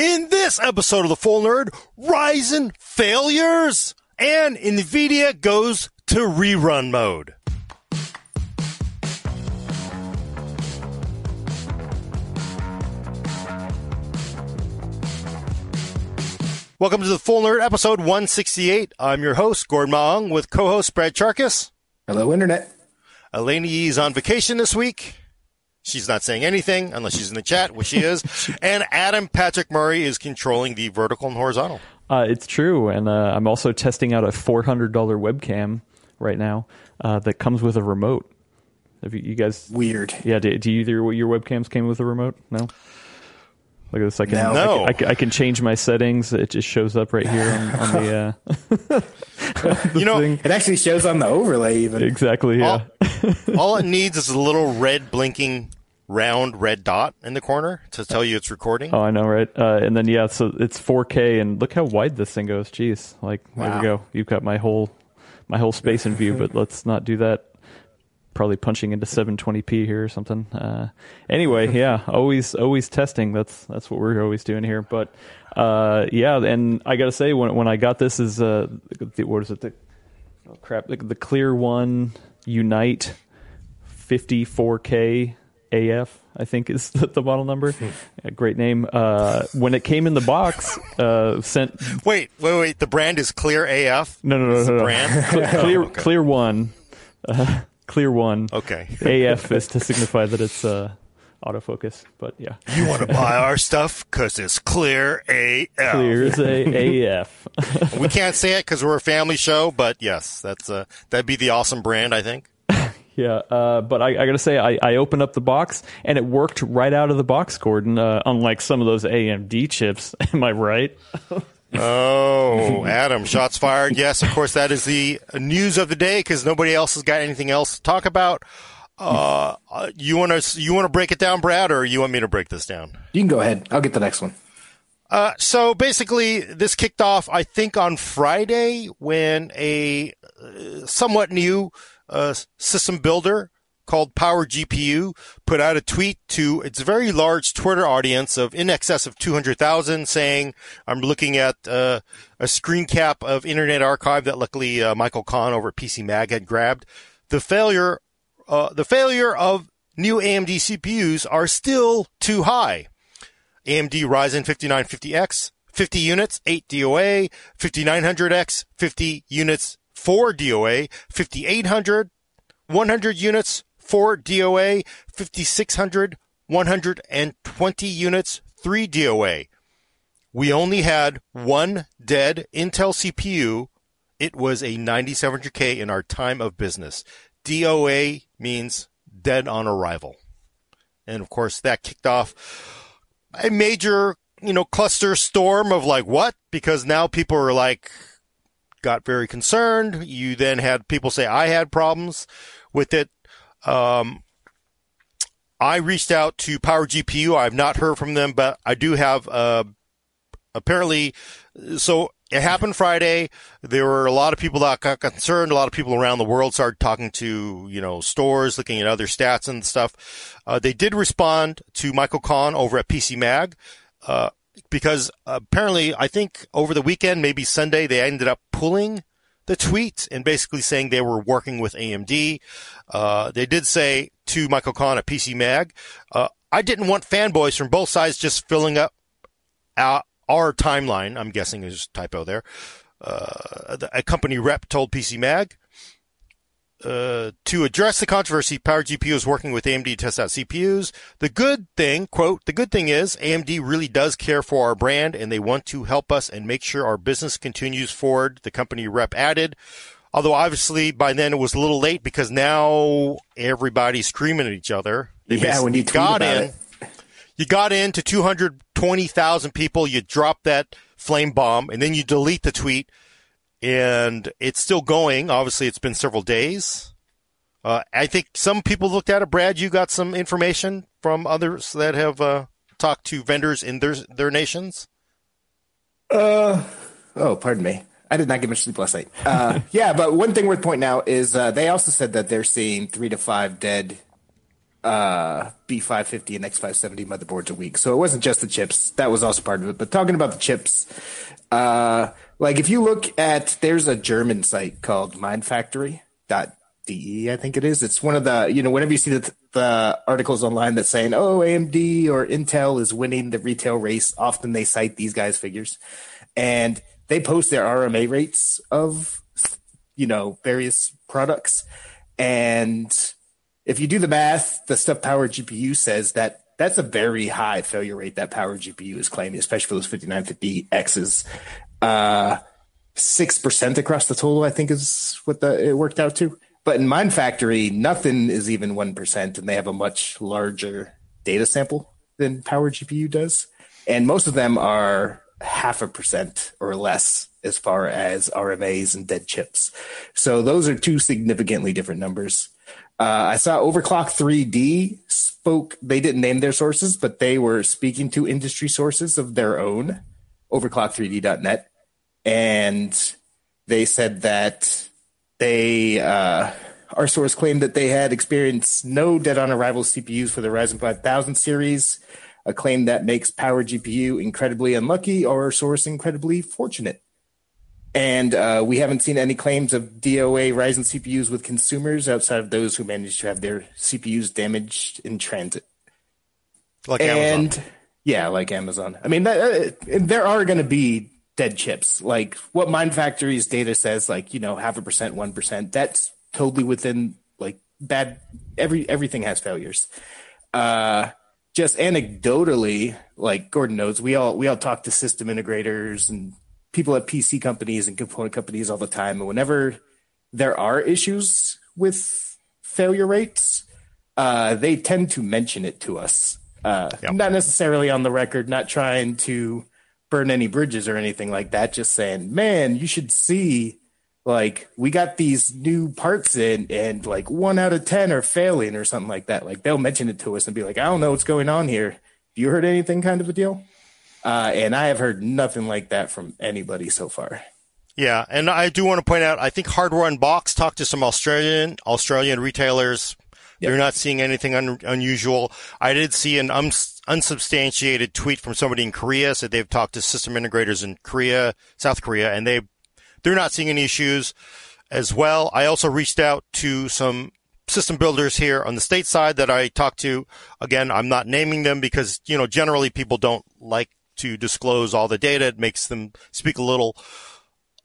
In this episode of The Full Nerd, Ryzen failures, and NVIDIA goes to rerun mode. Welcome to The Full Nerd, episode 168. I'm your host, Gordon Mah Ung, with co-host Brad Chacos. Hello, Internet. Alaina Yee is on vacation this week. She's not saying anything unless she's in the chat, which she is. and Adam Patrick Murray is controlling the vertical and horizontal. Uh, it's true, and uh, I'm also testing out a $400 webcam right now uh, that comes with a remote. Have you, you guys? Weird. Yeah. Do, do either your webcams came with a remote? No. Look at this. I can, No. I, can, I, can, change my settings. It just shows up right here on, on the. Uh, You know, thing. It actually shows on the overlay, even. exactly. Yeah. all it needs is a little red blinking round red dot in the corner to tell you it's recording. Oh, I know, right? Uh, and then yeah, so it's 4K, and look how wide this thing goes. Jeez, like there Wow. we go. You've got my whole my whole space in view, but let's not do that. Probably punching into 720p here or something. Uh, anyway, yeah, always always testing. That's that's what we're always doing here. But uh, yeah, and I gotta say, when when I got this is uh, the, what is it? The oh, crap, the, the Clear One Unite 54K AF, I think is the, the model number. Yeah, great name. Uh, when it came in the box, uh, sent Wait, wait, wait. The brand is Clear AF. no no no no, no. brand. Clear Oh, okay. Clear One, uh, Clear One. Okay. AF is to signify that it's uh, autofocus, but yeah, You want to buy our stuff because it's Clear AF. Clear is a AF. We can't say it because we're a family show, but yes, that's uh, that'd be the awesome brand, I think. Yeah, uh, but I, I got to say, I, I opened up the box and it worked right out of the box, Gordon. Uh, unlike some of those AMD chips, am I right? Oh, Adam, shots fired. Yes, of course, that is the news of the day because nobody else has got anything else to talk about. Uh, uh, you want to you want to break it down, Brad, or you want me to break this down? You can go ahead. I'll get the next one. Uh, so basically, this kicked off, I think, on Friday when a uh, somewhat new uh, system builder called Power GPU put out a tweet to its very large Twitter audience of in excess of 200,000 saying, I'm looking at uh, a screen cap of Internet Archive that luckily uh, Michael Kan over at PC Mag had grabbed. The failure, uh, the failure of new AMD CPUs are still too high. AMD Ryzen 5950X, 50 units, 8 DOA, 5900X, 50 units, 4 DOA, 5800, 100 units, 4 DOA, 5600, 120 units, 3 DOA. We only had one dead Intel CPU. It was a 9700K in our time of business. DOA means dead on arrival. And of course, that kicked off a major, you know, cluster storm of like, what? Because now people are like, got very concerned. You then had people say I had problems with it. Um, I reached out to Power GPU. I've not heard from them, but I do have, uh, apparently, so it happened Friday. There were a lot of people that got concerned. A lot of people around the world started talking to, you know, stores, looking at other stats and stuff. Uh, they did respond to Michael Kan over at PC Mag. Uh, because apparently, I think over the weekend, maybe Sunday, they ended up pulling the tweet and basically saying they were working with AMD. Uh, they did say to Michael Kan at PC Mag, uh, I didn't want fanboys from both sides just filling up our, our timeline. I'm guessing a typo there. Uh, the- a company rep told PC Mag, uh, to address the controversy, Power GPU is working with AMD to test out CPUs. The good thing, quote, the good thing is AMD really does care for our brand and they want to help us and make sure our business continues forward. The company rep added. Although obviously by then it was a little late because now everybody's screaming at each other. Yeah, when you tweet got about in. it. You got in to 220,000 people. You drop that flame bomb and then you delete the tweet and it's still going. Obviously, it's been several days. Uh, I think some people looked at it. Brad, you got some information from others that have uh, talked to vendors in their their nations. Uh, oh, pardon me. I did not get much sleep last night. Uh, yeah, but one thing worth pointing out is uh, they also said that they're seeing three to five dead uh, B550 and X570 motherboards a week. So it wasn't just the chips. That was also part of it. But talking about the chips, uh, like if you look at, there's a German site called mindfactory.de, I think it is. It's one of the, you know, whenever you see the, the articles online that's saying, oh, AMD or Intel is winning the retail race, often they cite these guys' figures. And they post their RMA rates of, you know, various products. And if you do the math, the stuff Power GPU says that that's a very high failure rate that Power GPU is claiming, especially for those 5950Xs. Uh, 6% across the total, I think is what the, it worked out to. But in Mind Factory, nothing is even 1%, and they have a much larger data sample than Power GPU does. And most of them are half a percent or less as far as RMAs and dead chips. So those are two significantly different numbers. Uh, I saw Overclock 3D spoke, they didn't name their sources, but they were speaking to industry sources of their own, overclock3d.net. And they said that they, uh, our source claimed that they had experienced no dead on arrival CPUs for the Ryzen 5000 series, a claim that makes Power GPU incredibly unlucky or our source incredibly fortunate. And uh, we haven't seen any claims of DOA Ryzen CPUs with consumers outside of those who managed to have their CPUs damaged in transit. Like and Amazon. Yeah, like Amazon. I mean, that, uh, there are going to be dead chips. Like what Mind Factory's data says, like you know, half a percent, one percent. That's totally within like bad. Every everything has failures. Uh, just anecdotally, like Gordon knows, we all we all talk to system integrators and people at PC companies and component companies all the time. And whenever there are issues with failure rates, uh, they tend to mention it to us. Uh, Yep. Not necessarily on the record, not trying to burn any bridges or anything like that. Just saying, man, you should see. Like we got these new parts in, and like one out of ten are failing or something like that. Like they'll mention it to us and be like, "I don't know what's going on here. Have You heard anything?" Kind of a deal. Uh, and I have heard nothing like that from anybody so far. Yeah, and I do want to point out, I think Hardware Unbox talked to some Australian Australian retailers. They're not seeing anything un- unusual. I did see an um, unsubstantiated tweet from somebody in Korea said they've talked to system integrators in Korea, South Korea, and they they're not seeing any issues as well. I also reached out to some system builders here on the state side that I talked to. Again, I'm not naming them because, you know, generally people don't like to disclose all the data. It makes them speak a little,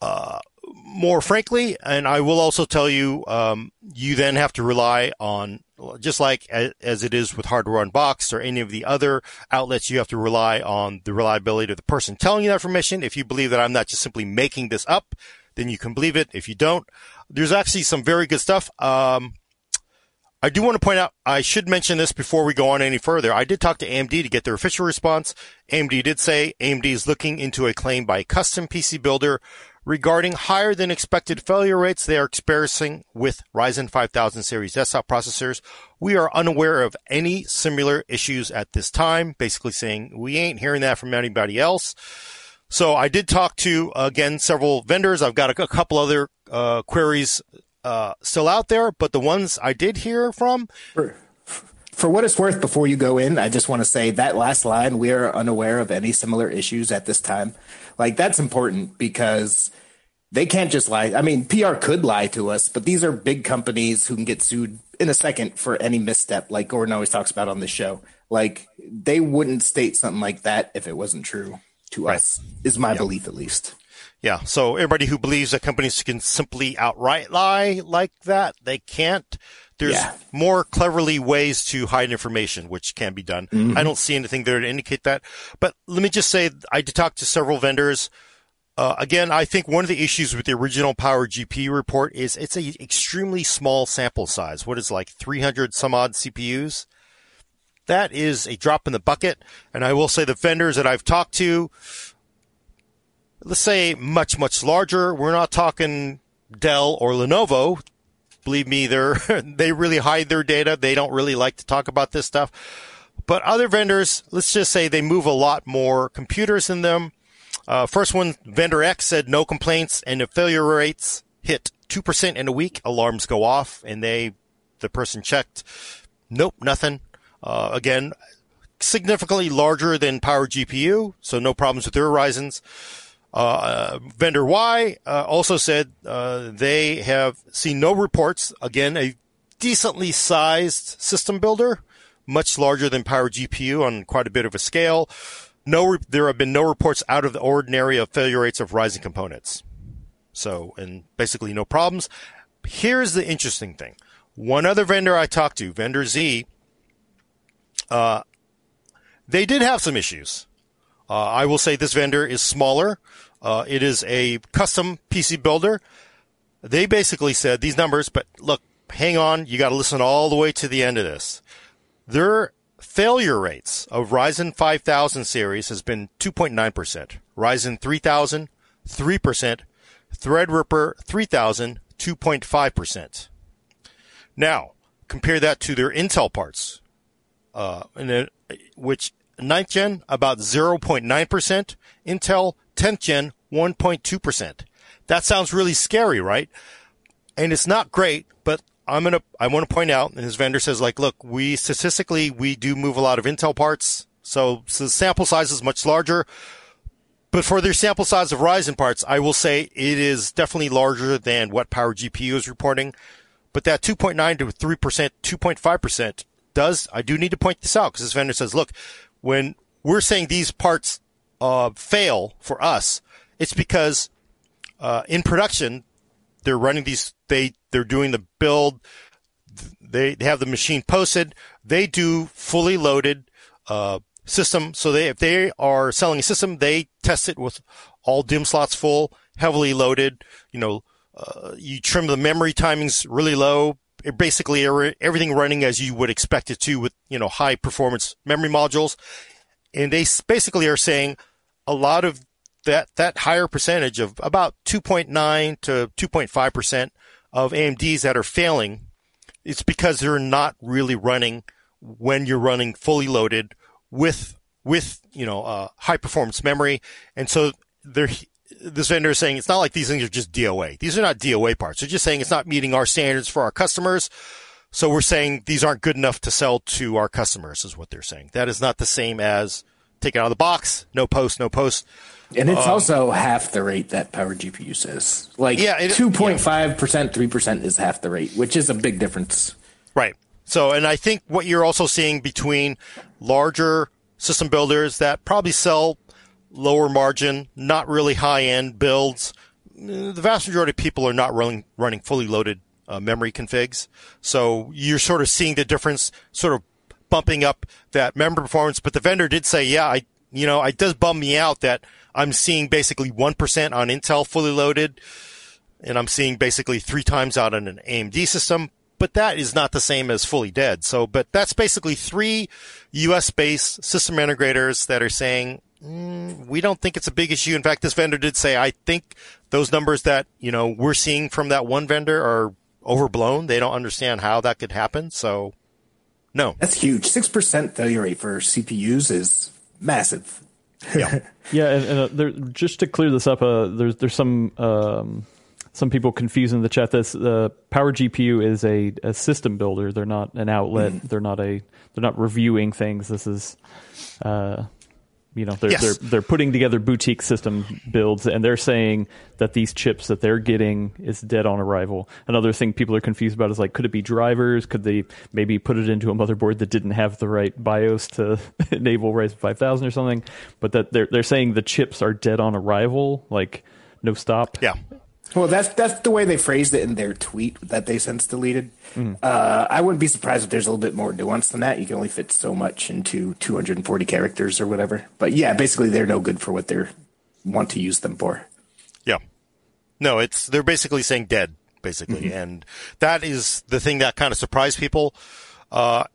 uh, more frankly. And I will also tell you, um, you then have to rely on, just like as, it is with Hardware Unboxed or any of the other outlets, you have to rely on the reliability of the person telling you that information. If you believe that I'm not just simply making this up, then you can believe it. If you don't, there's actually some very good stuff. Um, I do want to point out, I should mention this before we go on any further. I did talk to AMD to get their official response. AMD did say AMD is looking into a claim by custom PC builder regarding higher than expected failure rates they are experiencing with Ryzen 5000 series desktop processors. We are unaware of any similar issues at this time, basically saying we ain't hearing that from anybody else. So I did talk to, again, several vendors. I've got a, a couple other uh, queries uh, still out there, but the ones I did hear from, For, for what it's worth, before you go in, I just want to say that last line, we are unaware of any similar issues at this time. Like, that's important because they can't just lie. I mean, PR could lie to us, but these are big companies who can get sued in a second for any misstep, like Gordon always talks about on this show. Like, they wouldn't state something like that if it wasn't true to us, is my belief at least. yeah. So everybody who believes that companies can simply outright lie like that, they can't. There's Yeah. more cleverly ways to hide information, which can be done. I mm-hmm. don't see anything there to indicate that. But let me just say, I did talk to several vendors. Uh, again, I think one of the issues with the original Power GPU report is it's a extremely small sample size. What is like 300 some odd CPUs? That is a drop in the bucket. And I will say the vendors that I've talked to, let's say much, much larger. We're not talking Dell or Lenovo. Believe me, they're, they really hide their data. They don't really like to talk about this stuff. But other vendors, let's just say they move a lot more computers in them. Uh, first one, vendor X said no complaints and if failure rates hit 2% in a week, alarms go off and they, the person checked Nope, nothing. Uh, again, significantly larger than Power GPU, so no problems with their Ryzen's. Uh, vendor Y uh, also said uh, they have seen no reports. Again, a decently sized system builder, much larger than Power GPU on quite a bit of a scale. No, there have been no reports out of the ordinary of failure rates of Ryzen components. So, and basically no problems. Here's the interesting thing. One other vendor I talked to, vendor Z, uh, they did have some issues. Uh, I will say this vendor is smaller. Uh, it is a custom PC builder. They basically said these numbers, but look, hang on, you got to listen all the way to the end of this. Their failure rates of Ryzen 5000 series has been 2.9%, Ryzen 3000, 3%, Threadripper 3000, 2.5%. Now, compare that to their Intel parts, uh, which 9th gen about 0.9%, Intel 10th gen 1.2%. That sounds really scary, right? And it's not great, but I'm gonna I want to point out, and his vendor says like, look, we statistically we do move a lot of Intel parts, so, so the sample size is much larger. But for their sample size of Ryzen parts, I will say it is definitely larger than what Power GPU is reporting. But that 2.9 to 3%, 2.5% does, I do need to point this out because this vendor says, look, when we're saying these parts uh, fail for us, it's because uh, in production they're running these. They they're doing the build. They, have the machine posted. They do fully loaded uh, system. So they if they are selling a system, they test it with all DIMM slots full, heavily loaded. You know, uh, you trim the memory timings really low. Basically, everything running as you would expect it to with you know high performance memory modules. And they basically are saying a lot of that that higher percentage of about 2.9 to 2.5 percent of AMDs that are failing, it's because they're not really running when you're running fully loaded with with you know uh, high performance memory, and so they're this vendor is saying it's not like these things are just DOA. These are not DOA parts. They're just saying it's not meeting our standards for our customers. So we're saying these aren't good enough to sell to our customers is what they're saying. That is not the same as take it out of the box, no post, no post. And it's um, also half the rate that Power GPU says. Like yeah, two point five percent, three percent is half the rate, which is a big difference. Right. So, and I think what you're also seeing between larger system builders that probably sell lower margin, not really high end builds, the vast majority of people are not running running fully loaded uh, memory configs. So you're sort of seeing the difference, sort of bumping up that memory performance. But the vendor did say, yeah, I, you know, it does bum me out that I'm seeing basically 1% on Intel fully loaded and I'm seeing basically three times out on an AMD system. But that is not the same as fully dead. So, but that's basically three US based system integrators that are saying, mm, we don't think it's a big issue. In fact, this vendor did say, I think those numbers that, you know, we're seeing from that one vendor are overblown. They don't understand how that could happen. So no. That's huge. 6% failure rate for CPUs is massive. Yeah. yeah. And, and uh, there, just to clear this up, uh, there's, there's some, um, some people confusing the chat. This uh, Power GPU is a, a system builder. They're not an outlet. Mm. They're not a. They're not reviewing things. This is uh, you know they're yes. they're they're putting together boutique system builds and they're saying that these chips that they're getting is dead on arrival. Another thing people are confused about is like could it be drivers? Could they maybe put it into a motherboard that didn't have the right bios to enable Ryzen 5000 or something? But that they're they're saying the chips are dead on arrival like no stop. Yeah well, that's that's the way they phrased it in their tweet that they since deleted. Mm. Uh, I wouldn't be surprised if there's a little bit more nuance than that. You can only fit so much into 240 characters or whatever. But yeah, basically they're no good for what they want to use them for. Yeah, no, it's they're basically saying dead, basically, mm-hmm. and that is the thing that kind of surprised people. Uh,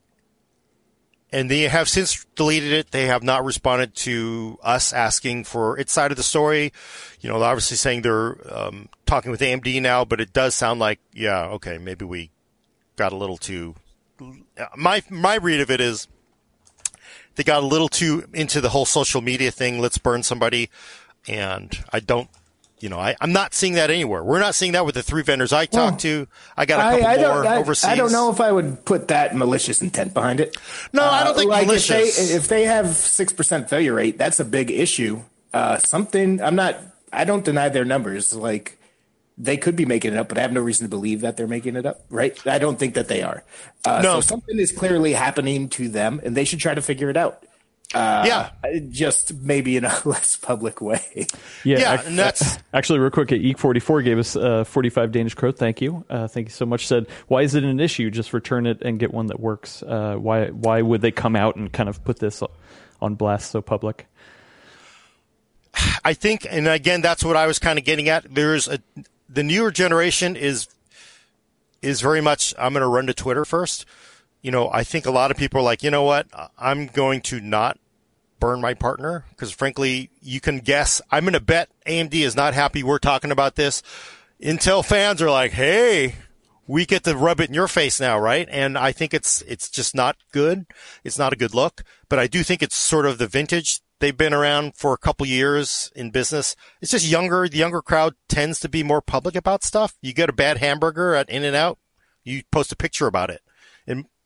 and they have since deleted it. They have not responded to us asking for its side of the story. You know, obviously saying they're um, talking with AMD now, but it does sound like, yeah, okay, maybe we got a little too. My my read of it is they got a little too into the whole social media thing. Let's burn somebody, and I don't you know, I, I'm not seeing that anywhere. We're not seeing that with the three vendors I Well, talked to. I got a I, couple I more don't, I, overseas. I don't know if I would put that malicious intent behind it. No, I don't think like malicious. If they, if they have six percent failure rate, that's a big issue. Uh, something I'm not. I don't deny their numbers. Like they could be making it up, but I have no reason to believe that they're making it up. Right? I don't think that they are. Uh, No. so something is clearly happening to them, and they should try to figure it out. Uh, Yeah. just maybe in a less public way. Yeah, Yeah, ac- and that's- actually real quick. Eek44 gave us uh, 45 Danish krone. Thank you, uh, thank you so much. Said, why is it an issue? Just return it and get one that works. Uh, why why would they come out and kind of put this on blast so public? I think, and again, that's what I was kind of getting at. There's a the newer generation is is very much. I'm going to run to Twitter first. You know, I think a lot of people are like, you know what? I'm going to not burn my partner because, frankly, you can guess. I'm going to bet AMD is not happy we're talking about this. Intel fans are like, hey, we get to rub it in your face now, right? And I think it's it's just not good. It's not a good look. But I do think it's sort of the vintage. They've been around for a couple years in business. It's just younger. The younger crowd tends to be more public about stuff. You get a bad hamburger at In-N-Out, you post a picture about it.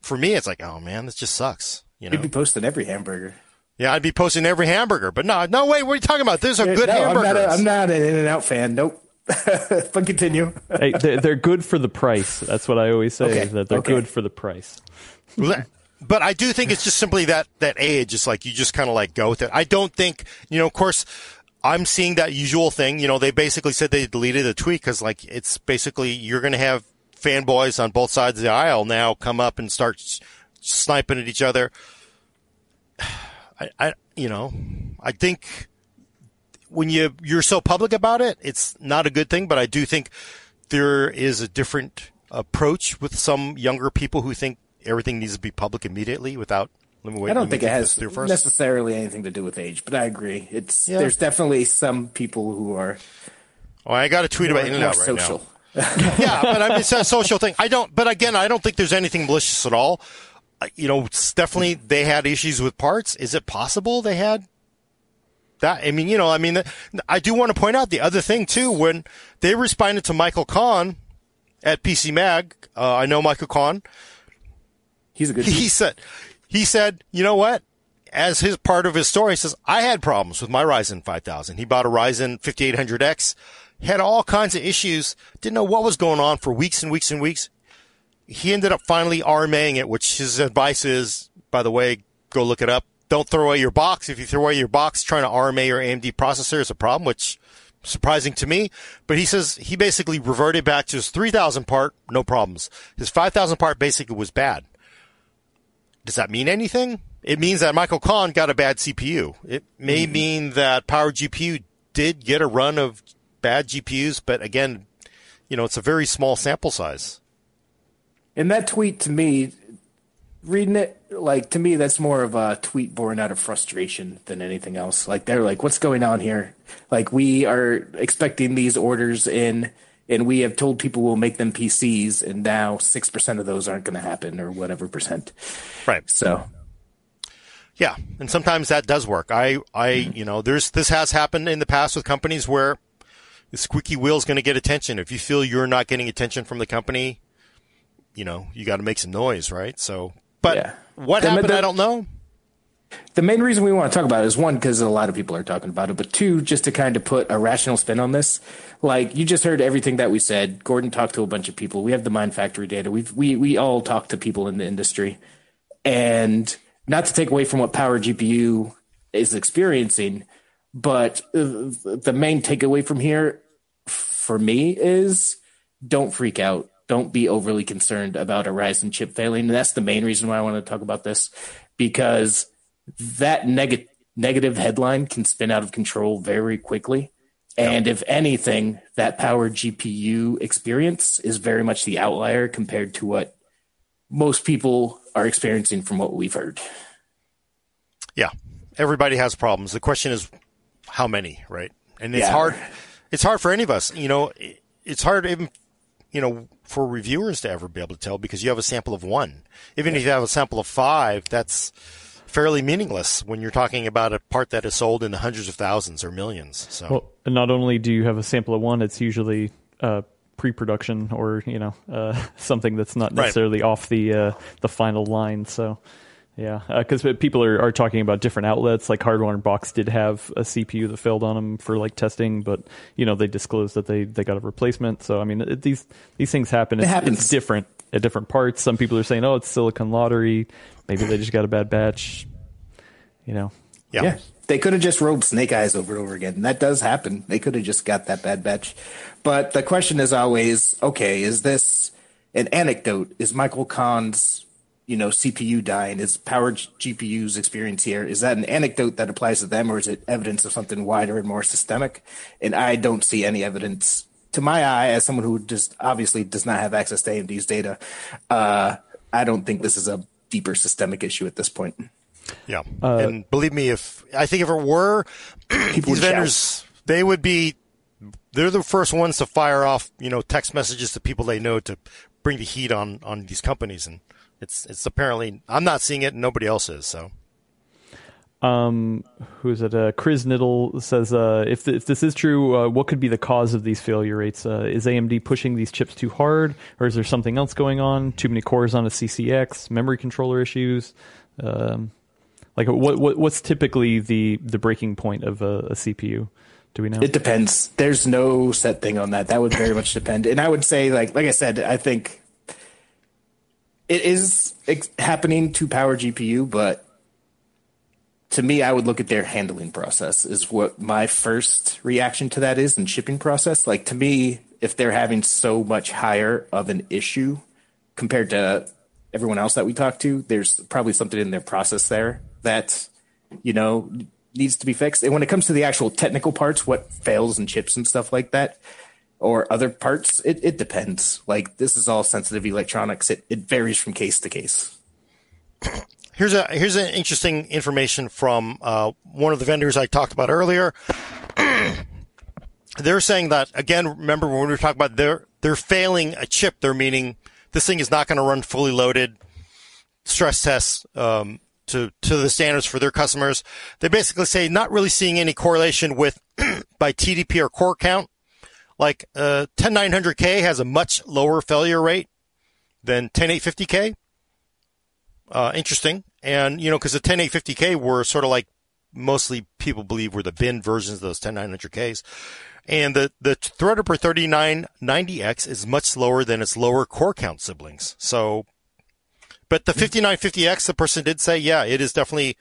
And for me, it's like, oh man, this just sucks. You know? You'd be posting every hamburger. Yeah, I'd be posting every hamburger. But no, no, wait, what are you talking about? There's a good no, I'm hamburgers. not, a, I'm not an In and Out fan. Nope. but continue. hey, they're, they're good for the price. That's what I always say. Okay, That they're okay. good for the price. but I do think it's just simply that that age. It's like you just kind of like go with it. I don't think you know. Of course, I'm seeing that usual thing. You know, they basically said they deleted the tweet because like it's basically you're going to have fanboys on both sides of the aisle now come up and start sniping at each other. I, I you know, I think when you you're so public about it, it's not a good thing. But I do think there is a different approach with some younger people who think everything needs to be public immediately without. Let me wait. I don't think it has first. necessarily anything to do with age, but I agree. It's Yeah. there's definitely some people who are Oh, I got a tweet about In-N-Out right social. now. yeah, but I mean, it's a social thing. I don't, but again, I don't think there's anything malicious at all. Uh, You know, it's definitely they had issues with parts. Is it possible they had that? I mean, you know, I mean, I do want to point out the other thing too. When they responded to Michael Kan at PC Mag, uh, I know Michael Kan. He's a good. He said, he said, you know what? As his part of his story, he says, I had problems with my Ryzen 5000. He bought a Ryzen 5800X, had all kinds of issues, didn't know what was going on for weeks and weeks and weeks. He ended up finally RMAing it, which his advice is, by the way, go look it up. Don't throw away your box. If you throw away your box trying to RMA your AMD processor is a problem, which surprising to me. But he says he basically reverted back to his 3000 part, no problems. His 5000 part basically was bad. Does that mean anything? It means that Michael Kan got a bad CPU. It may mm-hmm. mean that Power GPU did get a run of bad GPUs, but again, you know, it's a very small sample size. And that tweet to me, reading it, like to me, that's more of a tweet born out of frustration than anything else. Like they're like, "What's going on here?" Like we are expecting these orders in, and we have told people we'll make them PCs, and now six percent of those aren't going to happen, or whatever percent. Right. So Yeah, and sometimes that does work. I, I, mm-hmm. you know, there's this has happened in the past with companies where the squeaky wheel is going to get attention. If you feel you're not getting attention from the company, you know, you got to make some noise, right? So, but Yeah. what The- happened? the- I don't know. The main reason we want to talk about it is one, because a lot of people are talking about it, but two, just to kind of put a rational spin on this. Like you just heard everything that we said. Gordon talked to a bunch of people. We have the Mind Factory data. We've we we all talk to people in the industry, and not to take away from what Power GPU is experiencing, but uh, the main takeaway from here, for me, is don't freak out. Don't be overly concerned about a Ryzen chip failing. And that's the main reason why I want to talk about this because that neg- negative headline can spin out of control very quickly. And if anything, that power GPU experience is very much the outlier compared to what most people are experiencing from what we've heard. Yeah, everybody has problems. The question is how many, right? And it's Yeah. hard. It's hard for any of us. You know, it- it's hard even, you know, for reviewers to ever be able to tell because you have a sample of one. Even if you have a sample of five, that's fairly meaningless when you're talking about a part that is sold in the hundreds of thousands or millions. So, Well, not only do you have a sample of one, it's usually uh, pre-production or you know uh, something that's not Right. necessarily off the uh, the final line. So. Yeah, uh, because people are, are talking about different outlets. Like Hardware Box did have a CPU that failed on them for like testing, but you know they disclosed that they, they got a replacement. So I mean, it, these these things happen. It's, happens. It's different at different parts. Some people are saying, "Oh, it's Silicon Lottery." Maybe they just got a bad batch. You know, yeah. Yeah. They could have just rolled snake eyes over and over again. That does happen. They could have just got that bad batch. But the question is always, okay, is this an anecdote? Is Michael Kan's, you know, CPU dying? Is Power GPU's experience here? Is that an anecdote that applies to them or is it evidence of something wider and more systemic? And I don't see any evidence to my eye as someone who just obviously does not have access to AMD's data. Uh, I don't think this is a deeper systemic issue at this point. Yeah, and believe me, if I think if it were, these would shout. vendors, they would be. They're the first ones to fire off, you know, text messages to people they know to bring the heat on on these companies, and it's it's apparently I'm not seeing it, and nobody else is. So who is it? Uh, Chris Niddle says, uh, if, th- if this is true, uh, what could be the cause of these failure rates? Uh, is AMD pushing these chips too hard, or is there something else going on? Too many cores on a CCX, memory controller issues? Um, like, what, what what's typically the, the breaking point of a, a CPU? Do we know? It depends. There's no set thing on that. That would very much depend. And I would say, like, like I said, I think it is ex- happening to Power GPU, but to me, I would look at their handling process. Is what my first reaction to that is, and shipping process. Like to me, if they're having so much higher of an issue compared to everyone else that we talk to, there's probably something in their process there that you know needs to be fixed. And when it comes to the actual technical parts, what fails and chips and stuff like that, or other parts, it, it depends. Like this is all sensitive electronics. It, it varies from case to case. here's a here's an interesting information from uh, one of the vendors I talked about earlier. they're saying that again. Remember when we were talking about they're they're failing a chip. They're meaning this thing is not going to run fully loaded stress tests um, to to the standards for their customers. They basically say not really seeing any correlation with by TDP or core count. Like uh, 10900K has a much lower failure rate than 10850K. Uh, interesting, and you know because the 10850K were sort of like mostly people believe were the bin versions of those 10900Ks. And the, the Threadripper 3990X is much slower than its lower core count siblings. So, but the 5950X, the person did say, yeah, it is definitely,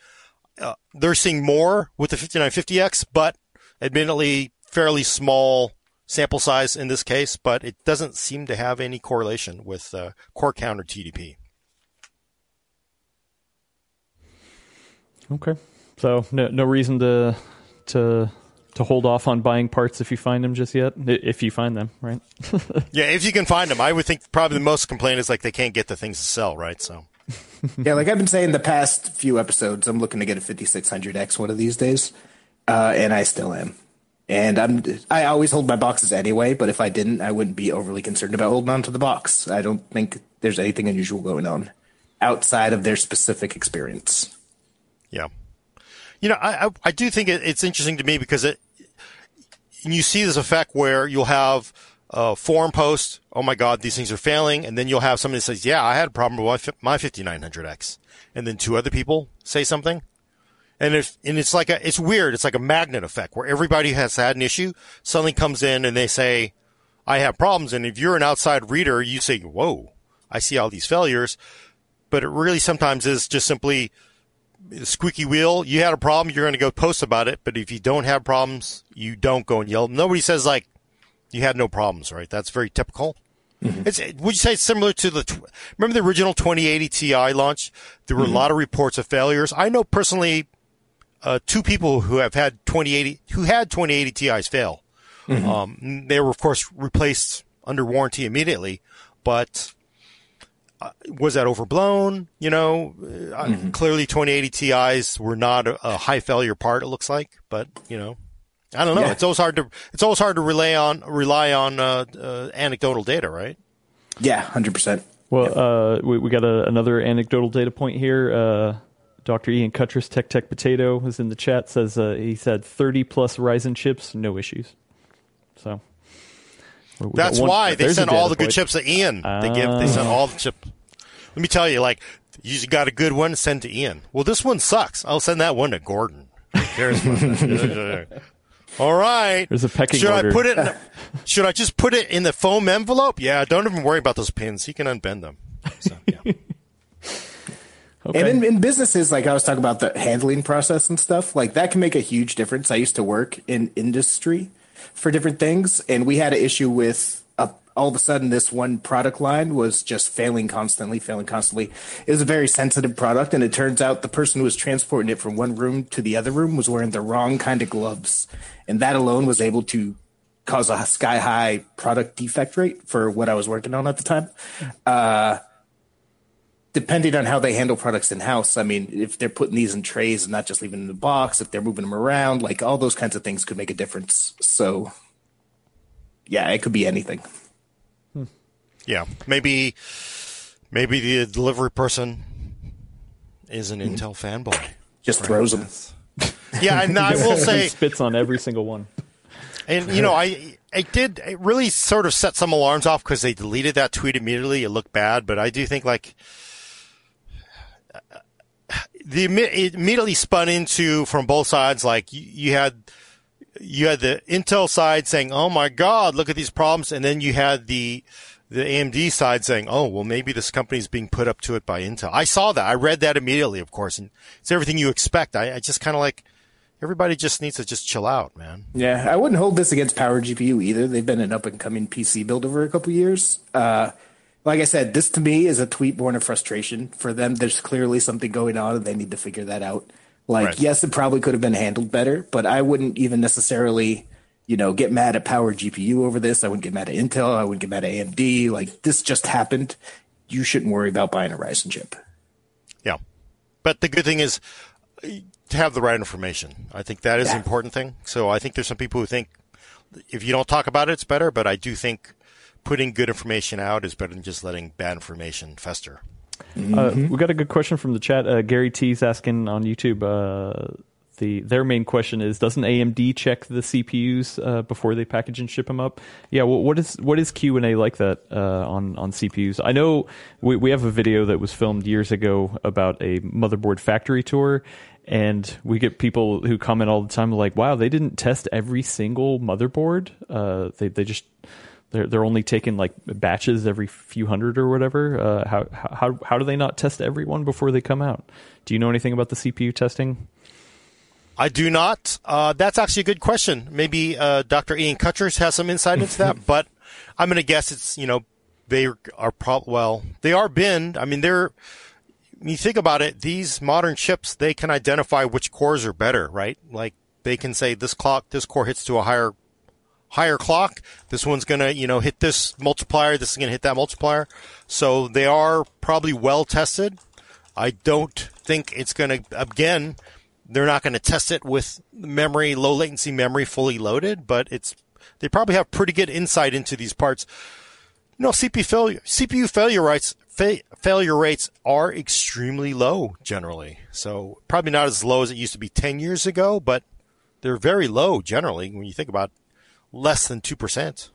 uh, they're seeing more with the 5950X, but admittedly fairly small sample size in this case, but it doesn't seem to have any correlation with uh, core count or TDP. Okay, so no no reason to to to hold off on buying parts if you find them just yet. If you find them, right? Yeah, if you can find them, I would think probably the most complaint is like they can't get the things to sell, right? So, yeah, like I've been saying the past few episodes, I'm looking to get a 5600X one of these days, uh, and I still am. And I'm I always hold my boxes anyway, but if I didn't, I wouldn't be overly concerned about holding on to the box. I don't think there's anything unusual going on outside of their specific experience. yeah. You know, I, I, I do think it, it's interesting to me because it, you see this effect where you'll have a forum post, oh my God, these things are failing. And then you'll have somebody that says, yeah, I had a problem with my 5900X. And then two other people say something. And if, and it's like a, it's weird. It's like a magnet effect where everybody has had an issue. Suddenly comes in and they say, I have problems. And if you're an outside reader, you say, whoa, I see all these failures. But it really sometimes is just simply squeaky wheel. You had a problem, you're going to go post about it. But if you don't have problems, you don't go and yell. Nobody says like you had no problems, right? That's very typical. Mm-hmm. It's, would you say it's similar to the, remember the original 2080 Ti launch? There were a mm-hmm. lot of reports of failures. I know personally, uh, two people who have had 2080, who had 2080 Ti's fail. Um, they were of course replaced under warranty immediately, but uh, was that overblown? You know, uh, clearly 2080 Ti's were not a, a high failure part. It looks like, but you know, I don't know. Yeah. It's always hard to it's always hard to rely on rely on uh, uh, anecdotal data, right? Yeah, hundred percent. Well, uh, we, we got a, another anecdotal data point here. Uh, Dr. Ian Cutress, Tech Tech Potato, was in the chat. Says uh, he said 30 plus Ryzen chips, no issues. So we That's one- why they sent all the good point. chips to Ian. They give they sent all the chips. Let me tell you, like you got a good one, send to Ian. Well, this one sucks. I'll send that one to Gordon. All right. There's a pecking should order. I put it? In, should I just put it in the foam envelope? Yeah. Don't even worry about those pins. He can unbend them. So, yeah. Okay. And in, in businesses, like I was talking about the handling process and stuff, like that can make a huge difference. I used to work in industry for different things, and we had an issue with uh, all of a sudden this one product line was just failing constantly, failing constantly. It was a very sensitive product, and it turns out the person who was transporting it from one room to the other room was wearing the wrong kind of gloves, and that alone was able to cause a sky high product defect rate for what I was working on at the time. Uh, depending on how they handle products in house, I mean, if they're putting these in trays and not just leaving them in the box, if they're moving them around, like all those kinds of things could make a difference. So, yeah, it could be anything. yeah. Maybe, maybe the delivery person is an Hmm. Intel fanboy. Just throws them. Yeah, and I will say, spits on every single one. And you know, I I did it really sort of set some alarms off because they deleted that tweet immediately. It looked bad, but I do think like the it immediately spun into from both sides. Like you, you had you had the Intel side saying, "Oh my God, look at these problems," and then you had the the AMD side saying, "Oh, well, maybe this company is being put up to it by Intel." I saw that. I read that immediately, of course, and it's everything you expect. I, I just kind of like everybody just needs to just chill out, man. Yeah, I wouldn't hold this against Power GPU either. They've been an up and coming PC builder for a couple years. Uh, like I said, this to me is a tweet born of frustration. For them, there's clearly something going on and they need to figure that out. Like, Right. yes, it probably could have been handled better, but I wouldn't even necessarily, you know, get mad at Power GPU over this. I wouldn't get mad at Intel. I wouldn't get mad at AMD. Like, this just happened. You shouldn't worry about buying a Ryzen chip. Yeah. But the good thing is uh, to have the right information. I think that is the Yeah. important thing. So I think there's some people who think if you don't talk about it, it's better. But I do think putting good information out is better than just letting bad information fester. Uh, we got a good question from the chat. Uh, Gary T's asking on YouTube. Uh, the their main question is: Doesn't AMD check the CPUs uh, before they package and ship them up? Yeah. Well, what is what is Q and A like that uh, on on CPUs? I know we we have a video that was filmed years ago about a motherboard factory tour. And we get people who comment all the time like, "Wow, they didn't test every single motherboard. Uh, they they just they're they're only taking like batches every few hundred or whatever. Uh, how how how do they not test everyone before they come out? Do you know anything about the CPU testing? I do not. Uh, that's actually a good question. Maybe uh, Dr. Ian Cutress has some insight into that, but I'm going to guess it's you know they are prob well they are binned. I mean they're when you think about it, these modern chips they can identify which cores are better, right? Like they can say this clock, this core hits to a higher higher clock. This one's gonna, you know, hit this multiplier. This is gonna hit that multiplier. So they are probably well tested. I don't think it's gonna again. They're not going to test it with memory, low latency memory, fully loaded, but it's they probably have pretty good insight into these parts. You know, CPU failure, CPU failure rates fa- failure rates are extremely low generally. So probably not as low as it used to be 10 years ago, but they're very low generally when you think about less than 2%.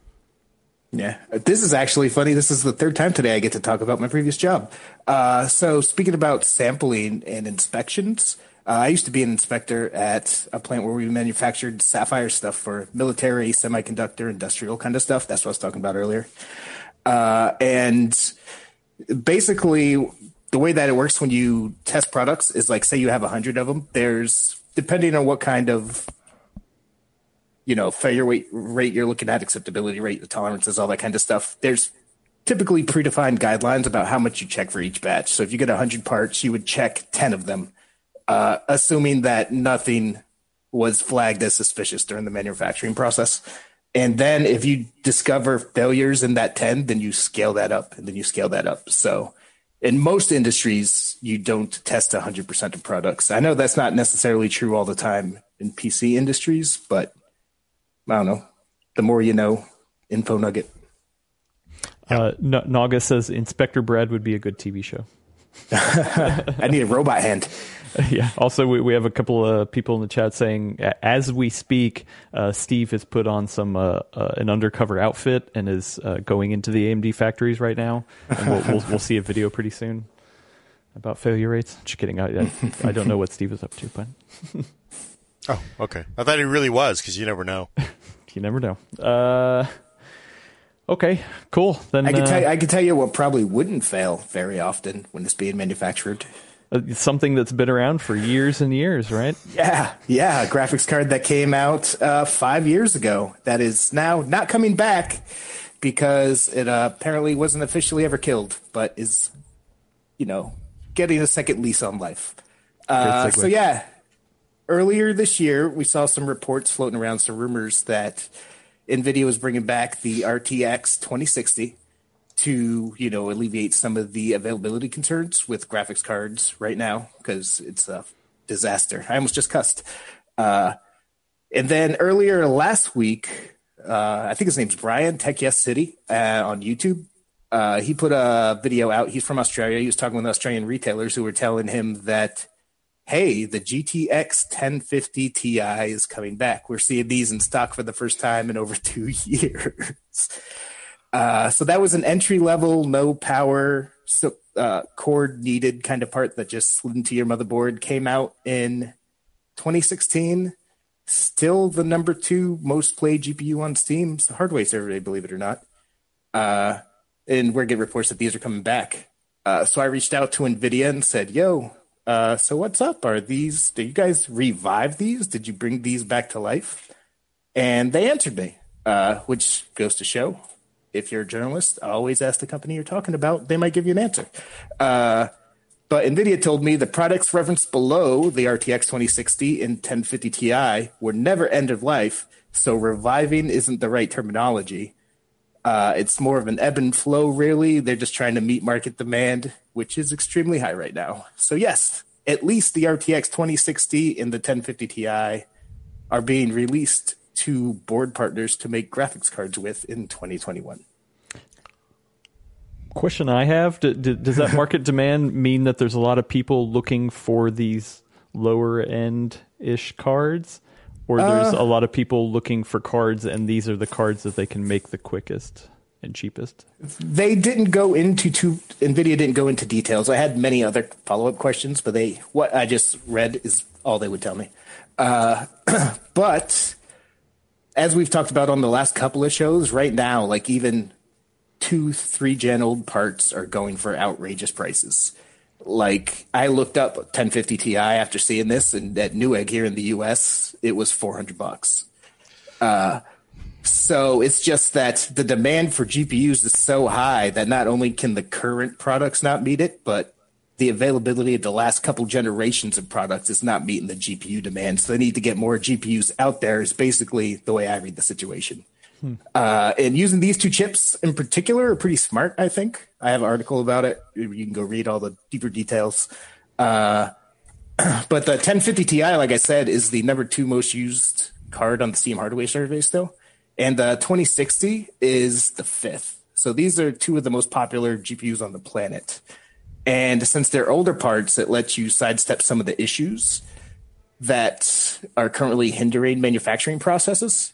Yeah, this is actually funny. This is the third time today I get to talk about my previous job. Uh, so, speaking about sampling and inspections, uh, I used to be an inspector at a plant where we manufactured sapphire stuff for military, semiconductor, industrial kind of stuff. That's what I was talking about earlier. Uh, and basically, the way that it works when you test products is like, say you have a hundred of them. There's depending on what kind of you know, failure rate, rate you're looking at, acceptability rate, the tolerances, all that kind of stuff. There's typically predefined guidelines about how much you check for each batch. So if you get 100 parts, you would check 10 of them, uh, assuming that nothing was flagged as suspicious during the manufacturing process. And then if you discover failures in that 10, then you scale that up and then you scale that up. So in most industries, you don't test 100% of products. I know that's not necessarily true all the time in PC industries, but I don't know. The more you know, info nugget. Uh, N- Naga says Inspector Brad would be a good TV show. I need a robot hand. yeah. Also, we, we have a couple of people in the chat saying, as we speak, uh, Steve has put on some uh, uh, an undercover outfit and is uh, going into the AMD factories right now. And we'll, we'll, we'll see a video pretty soon about failure rates. Just kidding. I, I, I don't know what Steve is up to, but oh, okay. I thought he really was because you never know. You never know. Uh, okay, cool. Then I can uh, tell you, I can tell you what probably wouldn't fail very often when it's being manufactured. uh, something that's been around for years and years, right? Yeah, yeah, a graphics card that came out uh, five years ago that is now not coming back because it uh, apparently wasn't officially ever killed, but is, you know, getting a second lease on life. Uh, so yeah, earlier this year we saw some reports floating around, some rumors that Nvidia was bringing back the RTX 2060 to you know alleviate some of the availability concerns with graphics cards right now because it's a disaster. I almost just cussed. Uh, and then earlier last week, uh, I think his name's Brian Tech Yes City uh, on YouTube. Uh, he put a video out. He's from Australia. He was talking with Australian retailers who were telling him that, hey, the GTX 1050 Ti is coming back. We're seeing these in stock for the first time in over two years. Uh, so that was an entry level, no power, so, uh, cord needed kind of part that just slid into your motherboard. Came out in 2016. Still the number two most played GPU on Steam, Steam's hardware survey, believe it or not. Uh, and we're getting reports that these are coming back. Uh, so I reached out to NVIDIA and said, yo, uh, so what's up? Are these, did you guys revive these? Did you bring these back to life? And they answered me, uh, which goes to show if you're a journalist, always ask the company you're talking about. They might give you an answer. Uh, but NVIDIA told me the products referenced below the RTX 2060 and 1050 Ti were never end of life, so reviving isn't the right terminology. Uh, it's more of an ebb and flow, really. They're just trying to meet market demand, which is extremely high right now. So, yes, at least the RTX 2060 and the 1050 Ti are being released to board partners to make graphics cards with in 2021. Question I have: d- d- Does that market demand mean that there's a lot of people looking for these lower end ish cards, or there's Uh. a lot of people looking for cards, and these are the cards that they can make the quickest and cheapest? They didn't go into too. Nvidia didn't go into details. I had many other follow up questions, but they what I just read is all they would tell me. Uh, but as we've talked about on the last couple of shows, right now, like even two, three gen old parts are going for outrageous prices. Like I looked up 1050 Ti after seeing this, and at Newegg here in the U.S., it was 400 bucks. Uh, so it's just that the demand for GPUs is so high that not only can the current products not meet it, but the availability of the last couple generations of products is not meeting the GPU demand. So they need to get more GPUs out there. Is basically the way I read the situation. Uh, and using these two chips in particular are pretty smart. I think I have an article about it. You can go read all the deeper details. Uh, but the 1050 Ti, like I said, is the number two most used card on the Steam hardware survey still, and the 2060 is the fifth. So these are two of the most popular GPUs on the planet. And since they're older parts, it lets you sidestep some of the issues that are currently hindering manufacturing processes.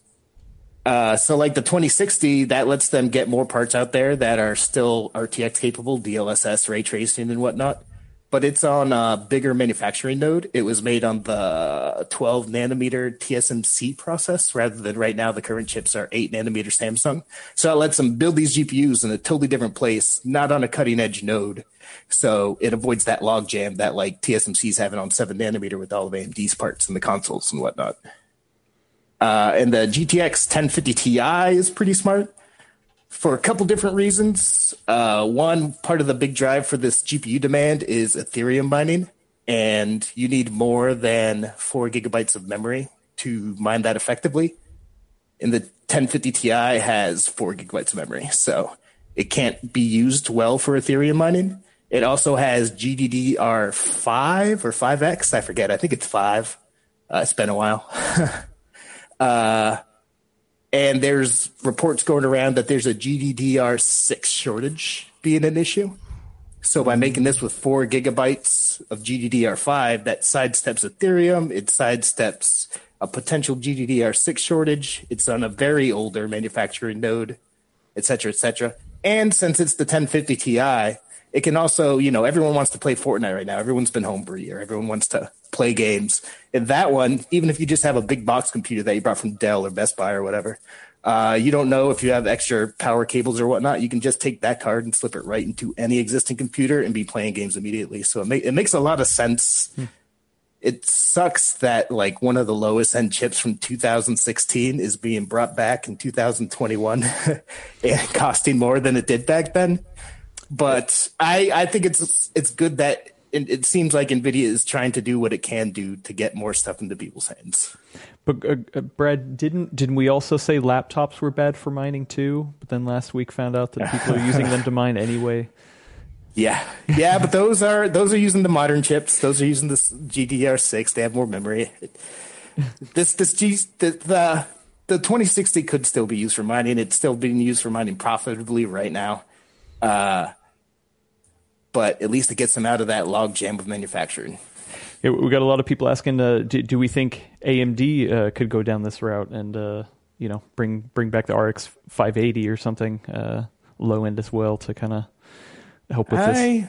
Uh, so, like the 2060, that lets them get more parts out there that are still RTX capable, DLSS, ray tracing, and whatnot. But it's on a bigger manufacturing node. It was made on the 12 nanometer TSMC process rather than right now the current chips are 8 nanometer Samsung. So it lets them build these GPUs in a totally different place, not on a cutting edge node. So it avoids that logjam that like TSMC's having on 7 nanometer with all of AMD's parts and the consoles and whatnot. Uh, and the GTX 1050 Ti is pretty smart for a couple different reasons. Uh, one part of the big drive for this GPU demand is Ethereum mining, and you need more than four gigabytes of memory to mine that effectively. And the 1050 Ti has four gigabytes of memory, so it can't be used well for Ethereum mining. It also has GDDR5 or 5X, I forget. I think it's 5. Uh, it's been a while. Uh, and there's reports going around that there's a GDDR6 shortage being an issue. So by making this with four gigabytes of GDDR5, that sidesteps Ethereum, it sidesteps a potential GDDR6 shortage. It's on a very older manufacturing node, et cetera, et cetera. And since it's the 1050 Ti, it can also, you know, everyone wants to play Fortnite right now. Everyone's been home for a year. Everyone wants to play games. And that one, even if you just have a big box computer that you brought from Dell or Best Buy or whatever, uh, you don't know if you have extra power cables or whatnot. You can just take that card and slip it right into any existing computer and be playing games immediately. So it, it makes a lot of sense. Hmm. It sucks that like one of the lowest end chips from 2016 is being brought back in 2021 and costing more than it did back then. But I, I think it's it's good that it, it seems like Nvidia is trying to do what it can do to get more stuff into people's hands. But uh, uh, Brad, didn't didn't we also say laptops were bad for mining too? But then last week found out that people are using them to mine anyway. Yeah, yeah, but those are those are using the modern chips. Those are using this GDDR6. They have more memory. This this G the, the the 2060 could still be used for mining. It's still being used for mining profitably right now. Uh, but at least it gets them out of that logjam of manufacturing we got a lot of people asking, uh, do, do, we think AMD uh, could go down this route and uh, you know bring bring back the RX 580 or something uh, low end as well to kind of help with I, this?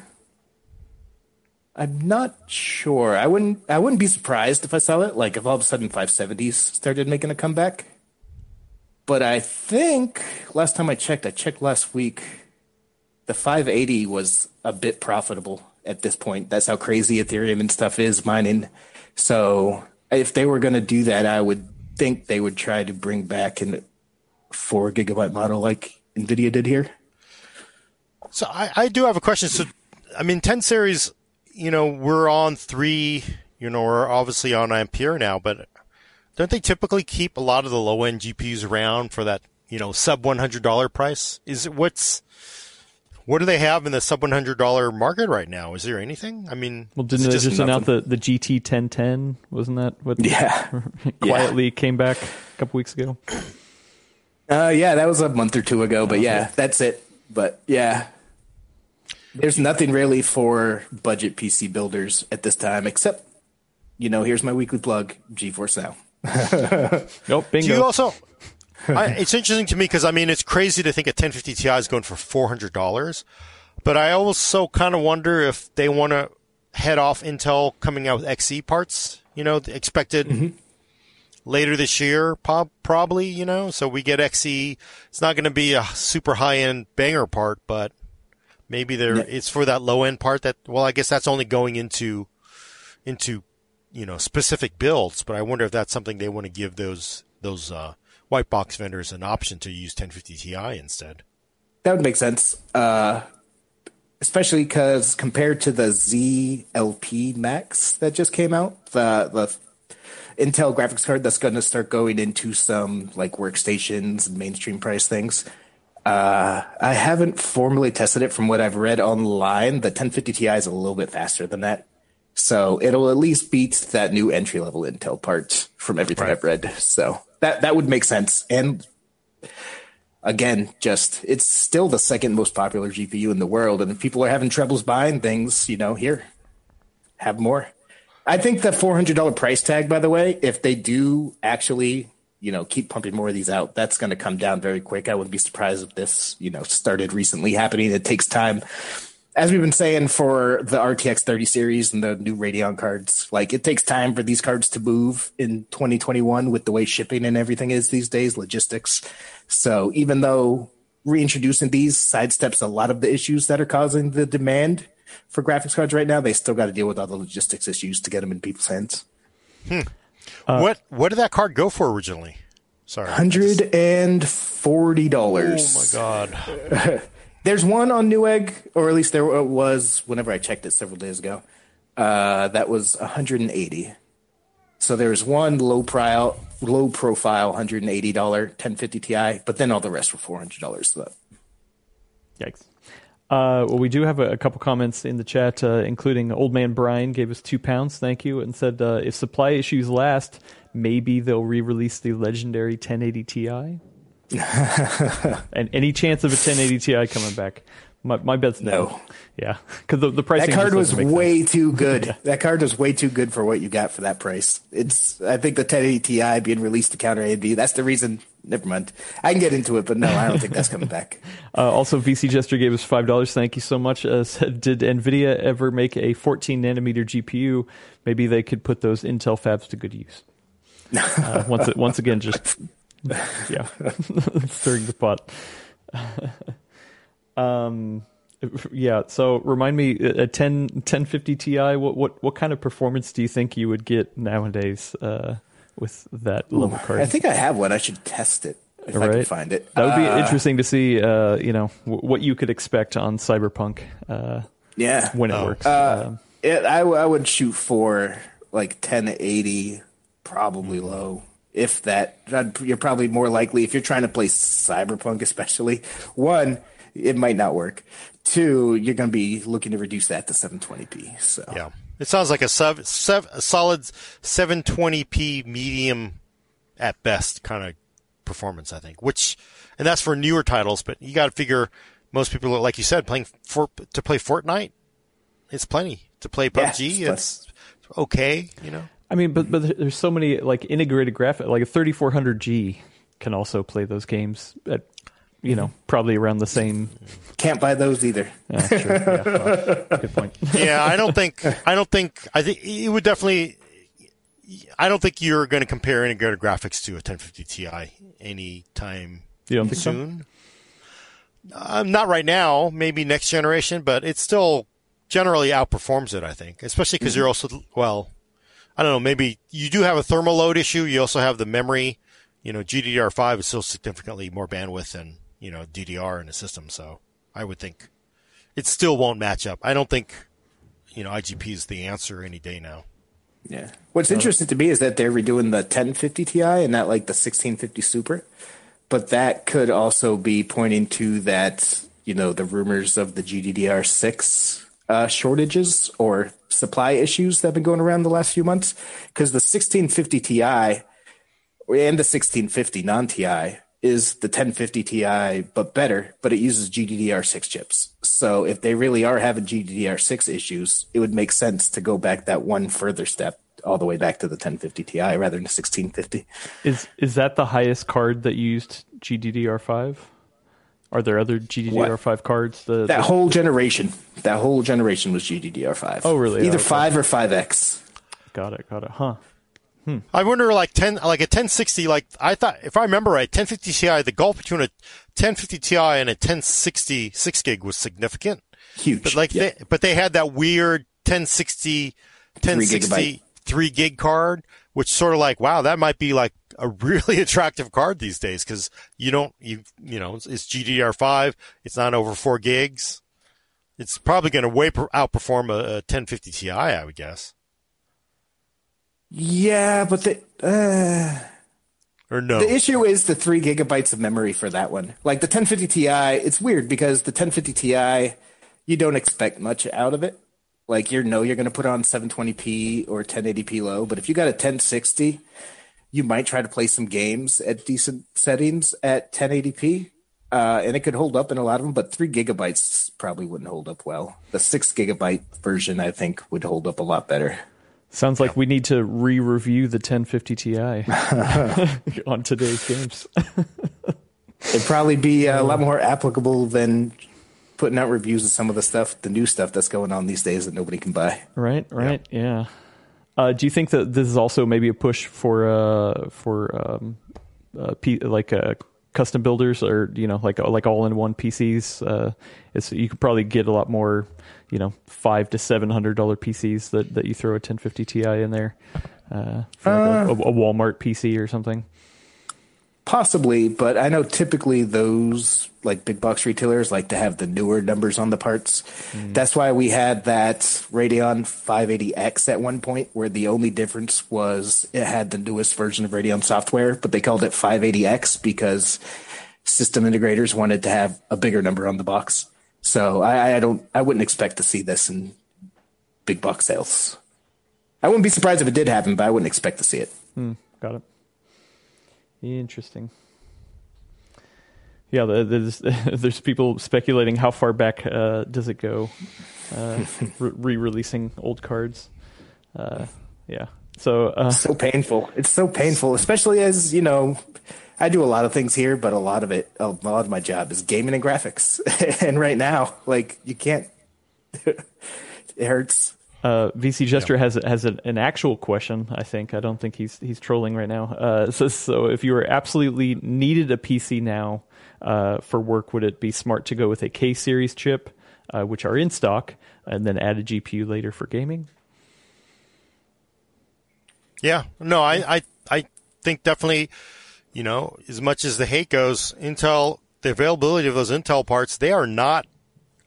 I'm not sure. I wouldn't I wouldn't be surprised if I saw it. Like if all of a sudden 570s started making a comeback. But I think last time I checked, I checked last week, the 580 was a bit profitable at this point. That's how crazy Ethereum and stuff is mining. So if they were going to do that, I would think they would try to bring back a four gigabyte model like NVIDIA did here. So I, I do have a question. So, I mean, 10 series, you know, we're on three, you know, we're obviously on Ampere now, but don't they typically keep a lot of the low end GPUs around for that, you know, sub $100 price? Is it what's, what do they have in the sub one hundred dollar market right now? Is there anything? I mean, well, didn't they just, just announce the the GT ten ten? Wasn't that what? Yeah, quietly yeah. came back a couple weeks ago. Uh, yeah, that was a month or two ago, but yeah, that's it. But yeah, there's nothing really for budget PC builders at this time, except you know, here's my weekly plug: GeForce Now. nope, bingo. Do you also I, it's interesting to me because I mean it's crazy to think a 1050 Ti is going for four hundred dollars, but I also kind of wonder if they want to head off Intel coming out with Xe parts. You know, expected mm-hmm. later this year, prob- probably. You know, so we get Xe. It's not going to be a super high end banger part, but maybe there yeah. it's for that low end part. That well, I guess that's only going into into you know specific builds. But I wonder if that's something they want to give those those uh, white box vendors an option to use 1050 Ti instead. That would make sense, uh, especially because compared to the ZLP Max that just came out, the the Intel graphics card that's going to start going into some like workstations and mainstream price things. Uh, I haven't formally tested it from what I've read online. The 1050 Ti is a little bit faster than that. So it'll at least beat that new entry level Intel part from everything right. I've read. So that that would make sense. And again, just it's still the second most popular GPU in the world, and if people are having troubles buying things, you know, here, have more. I think the four hundred dollar price tag, by the way, if they do actually, you know, keep pumping more of these out, that's going to come down very quick. I wouldn't be surprised if this, you know, started recently happening. It takes time as we've been saying for the RTX 30 series and the new Radeon cards, like it takes time for these cards to move in 2021 with the way shipping and everything is these days, logistics. So even though reintroducing these sidesteps a lot of the issues that are causing the demand for graphics cards right now, they still got to deal with all the logistics issues to get them in people's hands. Hmm. Uh, what what did that card go for originally? Sorry, hundred and forty dollars. Oh my god. There's one on Newegg, or at least there was whenever I checked it several days ago. Uh, that was 180. So there's one low profile, low profile, 180 dollar 1050 Ti, but then all the rest were 400 dollars. So. Yikes. Uh, well, we do have a, a couple comments in the chat, uh, including Old Man Brian gave us two pounds, thank you, and said uh, if supply issues last, maybe they'll re-release the legendary 1080 Ti. and any chance of a 1080 Ti coming back? My my bet's no. No. Yeah, because the the pricing That card was way sense. too good. That card was way too good for what you got for that price. It's I think the 1080 Ti being released to counter AMD. That's the reason. Never mind. I can get into it, but no, I don't think that's coming back. Uh, also, VC Jester gave us five dollars. Thank you so much. Uh, said, did Nvidia ever make a 14 nanometer GPU? Maybe they could put those Intel fabs to good use. Uh, once once again, just yeah, stirring the pot. um, yeah. So remind me, a 10 1050 Ti. What what what kind of performance do you think you would get nowadays uh, with that level card? I think I have one. I should test it if I can Right. find it. That would be Uh, interesting to see, uh, you know, w- what you could expect on Cyberpunk uh, Yeah. when it Oh. works. Uh, Um, it, I, w- I would shoot for like 1080, probably Mm-hmm. low. If that, you're probably more likely if you're trying to play Cyberpunk, especially one, it might not work. Two, you're going to be looking to reduce that to 720p. So Yeah. It sounds like a, sev- sev- a solid 720p medium at best kind of performance, I think. Which, and that's for newer titles, but you got to figure most people, like you said, playing for to play Fortnite, it's plenty. To play Yeah, PUBG, it's it's okay, you know. I mean, but but there's so many like integrated graphic, like a 3400G can also play those games at, you know, probably around the same. can't buy those either. Yeah, true. Yeah, well, good point. Yeah, I don't think. I don't think. I think it would definitely. I don't think you're going to compare integrated graphics to a 1050 Ti anytime You don't think so? soon. Um, not right now. Maybe next generation, but it still generally outperforms it. I think, especially because you're also well. I don't know. Maybe you do have a thermal load issue. You also have the memory. You know, GDDR5 is still significantly more bandwidth than you know DDR in the system. So I would think it still won't match up. I don't think you know IGP is the answer any day now. Yeah. What's interesting to me is that they're redoing the 1050 Ti and not like the 1650 Super. But that could also be pointing to that, you know, the rumors of the GDDR6 uh, shortages or supply issues that have been going around the last few months. Because the 1650 Ti and the 1650 non Ti is the 1050 Ti, but better, but it uses GDDR6 chips. So if they really are having GDDR6 issues, it would make sense to go back that one further step all the way back to the 1050 Ti rather than the 1650. Is is that the highest card that used GDDR5? Are there other GDDR5 cards? The, That the- whole generation, that whole generation was GDDR5. Oh, really? Either Okay. 5 or 5X. got it, got it. Huh. Hmm. I wonder, like ten, like a 1060, like I thought, if I remember right, 1050 Ti, the gulf between a 1050 Ti and a 1060 six gig was significant. Huge. But like, Yeah. they, but they had that weird 1060, 1060 gigabyte. three gig card, which sort of like, wow, that might be like a really attractive card these days because you don't, you, you know, it's, it's GDDR5, it's not over four gigs. It's probably going to way per- outperform a, a 1050 Ti, I would guess. Yeah, but the. Uh... Or no? The issue is the three gigabytes of memory for that one. Like the 1050 Ti, it's weird because the 1050 Ti, you don't expect much out of it. Like you know you're going to put on 720p or 1080p low, but if you got a 1060, you might try to play some games at decent settings at 1080p, uh, and it could hold up in a lot of them. But three gigabytes probably wouldn't hold up well. The six gigabyte version, I think, would hold up a lot better. Sounds like we need to re-review the 1050 Ti on today's games. It'd probably be uh, a lot more applicable than putting out reviews of some of the stuff, the new stuff that's going on these days that nobody can buy. Right, right, yeah. Uh, do you think that this is also maybe a push for uh, for um, uh, P- like uh, custom builders or you know like like all in one PCs? Uh, it's, you could probably get a lot more, you know, five to seven hundred dollar PCs that, that you throw a 1050 Ti in there uh, for like a, a Walmart PC or something. Possibly, but I know typically those like big box retailers like to have the newer numbers on the parts. Mm. That's why we had that Radeon 580X at one point, where the only difference was it had the newest version of Radeon software, but they called it 580X because system integrators wanted to have a bigger number on the box. So I, I don't, I wouldn't expect to see this in big box sales. I wouldn't be surprised if it did happen, but I wouldn't expect to see it. Hmm, got it. Interesting. Yeah, there's there's people speculating how far back uh, does it go, uh, re- re-releasing old cards. Uh, yeah, so uh, so painful. It's so painful, especially as you know. I do a lot of things here, but a lot of it, a lot of my job is gaming and graphics. and right now, like you can't. it hurts. Uh, VC Jester has has an, an actual question. I think I don't think he's he's trolling right now. Uh, so, so if you were absolutely needed a PC now uh, for work, would it be smart to go with a K series chip, uh, which are in stock, and then add a GPU later for gaming? Yeah, no, I, I, I think definitely, you know, as much as the hate goes, Intel, the availability of those Intel parts, they are not,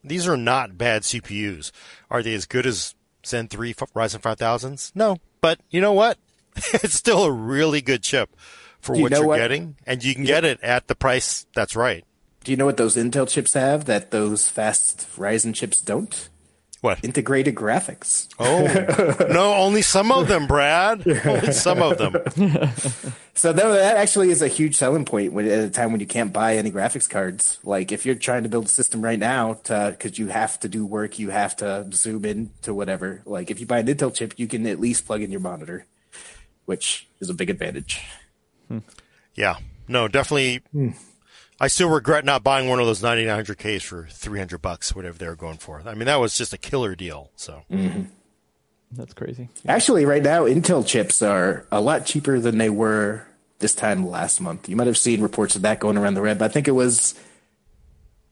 these are not bad CPUs. Are they as good as Zen 3 Ryzen 5000s? No, but you know what? it's still a really good chip for you what you're what? getting, and you can get it at the price that's right. Do you know what those Intel chips have that those fast Ryzen chips don't? What? Integrated graphics. Oh, no, only some of them, Brad. Only some of them. So that, that actually is a huge selling point when, at a time when you can't buy any graphics cards. Like if you're trying to build a system right now, because you have to do work, you have to zoom in to whatever. Like if you buy an Intel chip, you can at least plug in your monitor, which is a big advantage. Hmm. Yeah, no, definitely. Hmm. I still regret not buying one of those 9900Ks for 300 bucks, whatever they were going for. I mean, that was just a killer deal. So, That's crazy. Actually, right now, Intel chips are a lot cheaper than they were this time last month. You might have seen reports of that going around the web. I think it was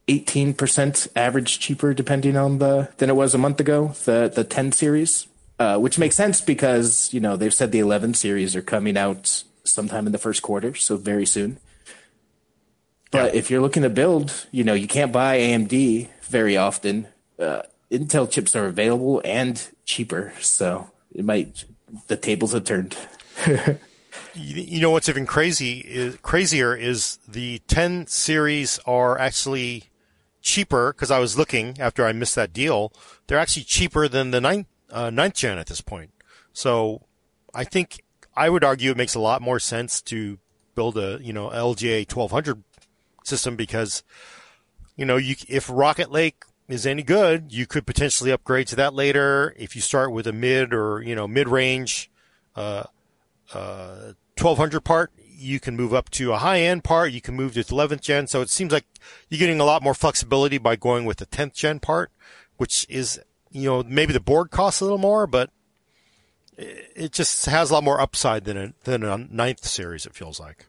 18% average cheaper depending on the than it was a month ago, the the 10 series. Uh, which makes sense because, you know, they've said the 11 series are coming out sometime in the first quarter, so very soon. But if you're looking to build, you know, you can't buy AMD very often. Uh, Intel chips are available and cheaper, so it might the tables have turned. you, you know what's even crazy is crazier is the 10 series are actually cheaper because I was looking after I missed that deal. They're actually cheaper than the ninth, uh, ninth gen at this point. So I think I would argue it makes a lot more sense to build a, you know, LGA 1200 system because, you know, you, if Rocket Lake is any good, you could potentially upgrade to that later. If you start with a mid or, you know, mid range, uh, 1200 part, you can move up to a high end part. You can move to 11th gen. So it seems like you're getting a lot more flexibility by going with the 10th gen part, which is, you know, maybe the board costs a little more, but it just has a lot more upside than a, than a ninth series, it feels like.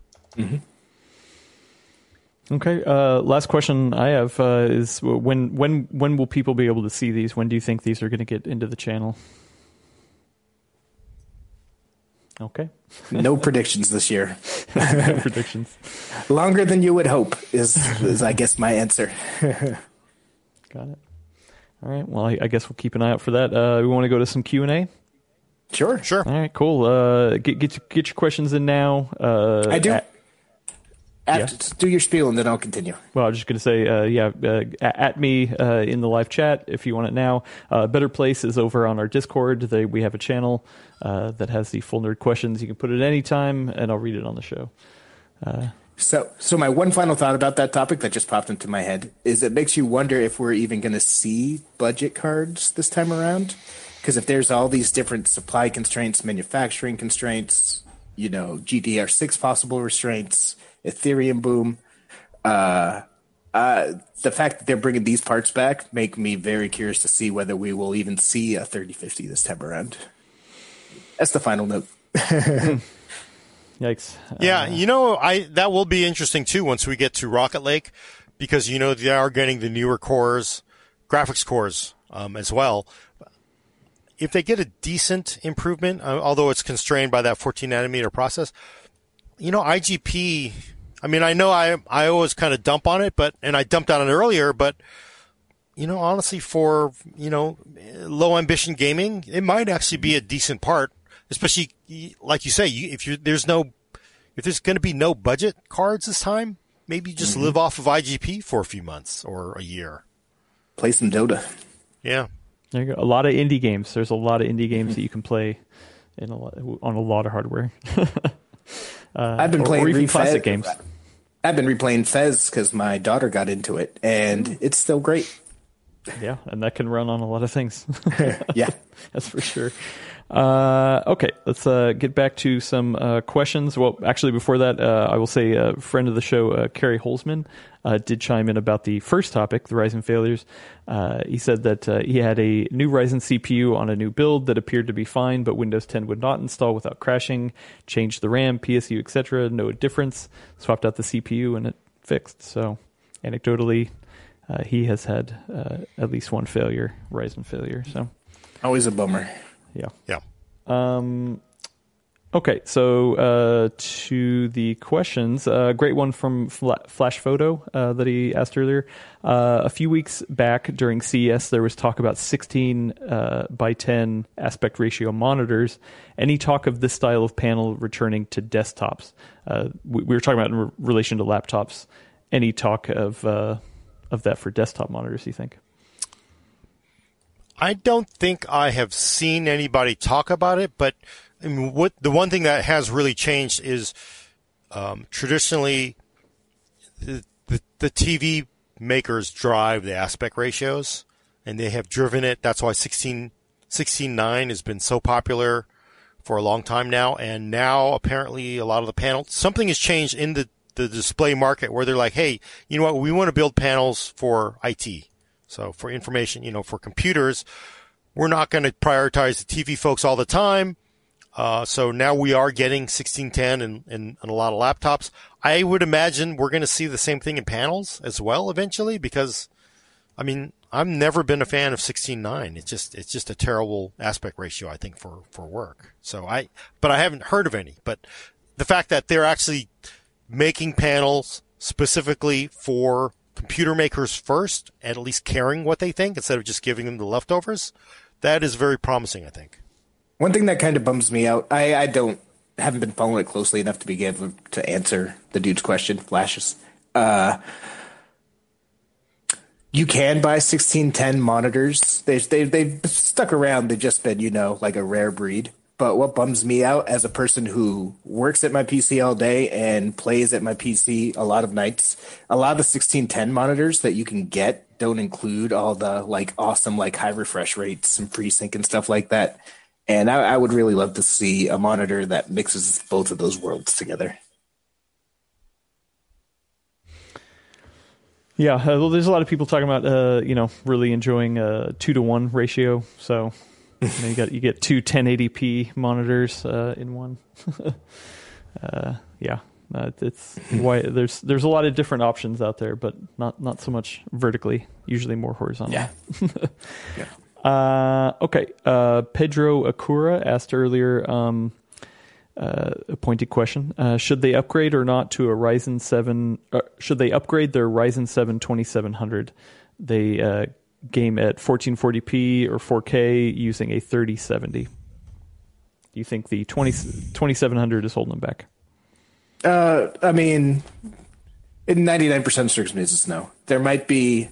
Okay. Uh, last question I have uh, is when when when will people be able to see these? When do you think these are going to get into the channel? Okay. No predictions this year. No predictions. Longer than you would hope is, is I guess my answer. Got it. All right. Well, I, I guess we'll keep an eye out for that. Uh, we want to go to some Q and A. Sure. Sure. All right. Cool. Uh, get get your, get your questions in now. Uh, I do. at- After, Do your spiel and then I'll continue. Well, I was just going to say, uh, yeah, uh, at me uh, in the live chat if you want it now. Uh, Better Place is over on our Discord. They, we have a channel uh, that has the full nerd questions. You can put it any time, and I'll read it on the show. So, so my one final thought about that topic that just popped into my head is it makes you wonder if we're even going to see budget cards this time around. Because if there's all these different supply constraints, manufacturing constraints, you know, GDDR6 possible restraints, Ethereum boom, uh, uh, the fact that they're bringing these parts back make me very curious to see whether we will even see a 3050 this time around. That's the final note. Yikes. Yeah, you know, I that will be interesting too once we get to Rocket Lake, because you know they are getting the newer cores, graphics cores um, as well. If they get a decent improvement, uh, although it's constrained by that 14 nanometer process, you know, IGP. I mean, I know I I always kind of dump on it, but and I dumped on it earlier, but you know, honestly, for you know, low ambition gaming, it might actually be a decent part, especially like you say, you, if you there's no if there's going to be no budget cards this time, maybe just mm-hmm. live off of IGP for a few months or a year. Play some Dota. Yeah. There you go. A lot of indie games. There's a lot of indie games mm-hmm. that you can play in a lot, on a lot of hardware. Uh, I've been playing or even classic games. I've been replaying Fez because my daughter got into it, and hmm. it's still great. Yeah, and that can run on a lot of things. yeah, that's for sure. Uh, okay, let's uh, get back to some uh, questions. Well, actually, before that, uh, I will say a friend of the show, uh, Kerry Holzman, uh, did chime in about the first topic, the Ryzen failures. he said that he had a new Ryzen CPU on a new build that appeared to be fine, but Windows 10 would not install without crashing. Changed the RAM, PSU, etc. No difference. Swapped out the CPU and it fixed. So, anecdotally, he has had at least one failure, Ryzen failure. So, always a bummer. Yeah. Yeah. Um, okay, so uh, to the questions, a uh, great one from Flash Photo uh, that he asked earlier. Uh, a few weeks back during CES, there was talk about 16 uh, by 10 aspect ratio monitors. Any talk of this style of panel returning to desktops? Uh, we, we, were talking about in re- relation to laptops. Any talk of of that for desktop monitors? You think? I don't think I have seen anybody talk about it, but what the one thing that has really changed is um, traditionally the, the, the TV makers drive the aspect ratios, and they have driven it. That's why 16 16.9 has been so popular for a long time now, and now apparently a lot of the panels something has changed in the the display market where they're like, hey, you know what, we want to build panels for IT so for information, you know, for computers, we're not going to prioritize the TV folks all the time. Uh, so now we are getting 1610 and, in, in, a lot of laptops. I would imagine we're going to see the same thing in panels as well eventually because, I mean, I've never been a fan of 16.9. It's just, it's just a terrible aspect ratio, I think, for, for work. So I, but I haven't heard of any. But the fact that they're actually making panels specifically for computer makers first, at least caring what they think instead of just giving them the leftovers, that is very promising, I think. One thing that kind of bums me out, I, I don't haven't been following it closely enough to be able to answer the dude's question. Flashes. Uh, you can buy 1610 monitors. They've, they've, they've stuck around. They've just been, you know, like a rare breed. But what bums me out as a person who works at my PC all day and plays at my PC a lot of nights, a lot of the 1610 monitors that you can get don't include all the like awesome like high refresh rates and FreeSync and stuff like that. And I, I would really love to see a monitor that mixes both of those worlds together. Yeah, uh, there's a lot of people talking about, uh, you know, really enjoying a two to one ratio. So you, know, you got you get two 1080p monitors uh, in one. uh, yeah, uh, it's why there's there's a lot of different options out there, but not not so much vertically. Usually more horizontal. Yeah. yeah. Uh, okay. Uh, Pedro Akura asked earlier. Um, uh, a pointed question. Uh, should they upgrade or not to a Ryzen 7? Uh, should they upgrade their Ryzen 7 2700? They uh, game at 1440p or 4K using a 3070? Do you think the 20, 2700 is holding them back? Uh, I mean, in 99% of circumstances, no. There might be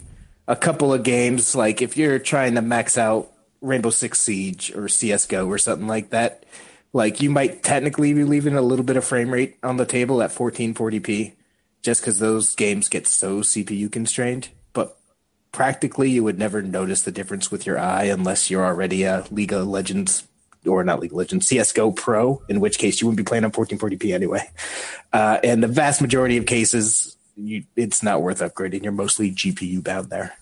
a couple of games, like if you're trying to max out Rainbow Six Siege or CSGO or something like that, like you might technically be leaving a little bit of frame rate on the table at 1440p just because those games get so CPU constrained practically you would never notice the difference with your eye unless you're already a League of Legends or not League of Legends CS:GO Pro, in which case you wouldn't be playing on 1440p anyway. Uh, and the vast majority of cases, you, it's not worth upgrading. You're mostly GPU bound there.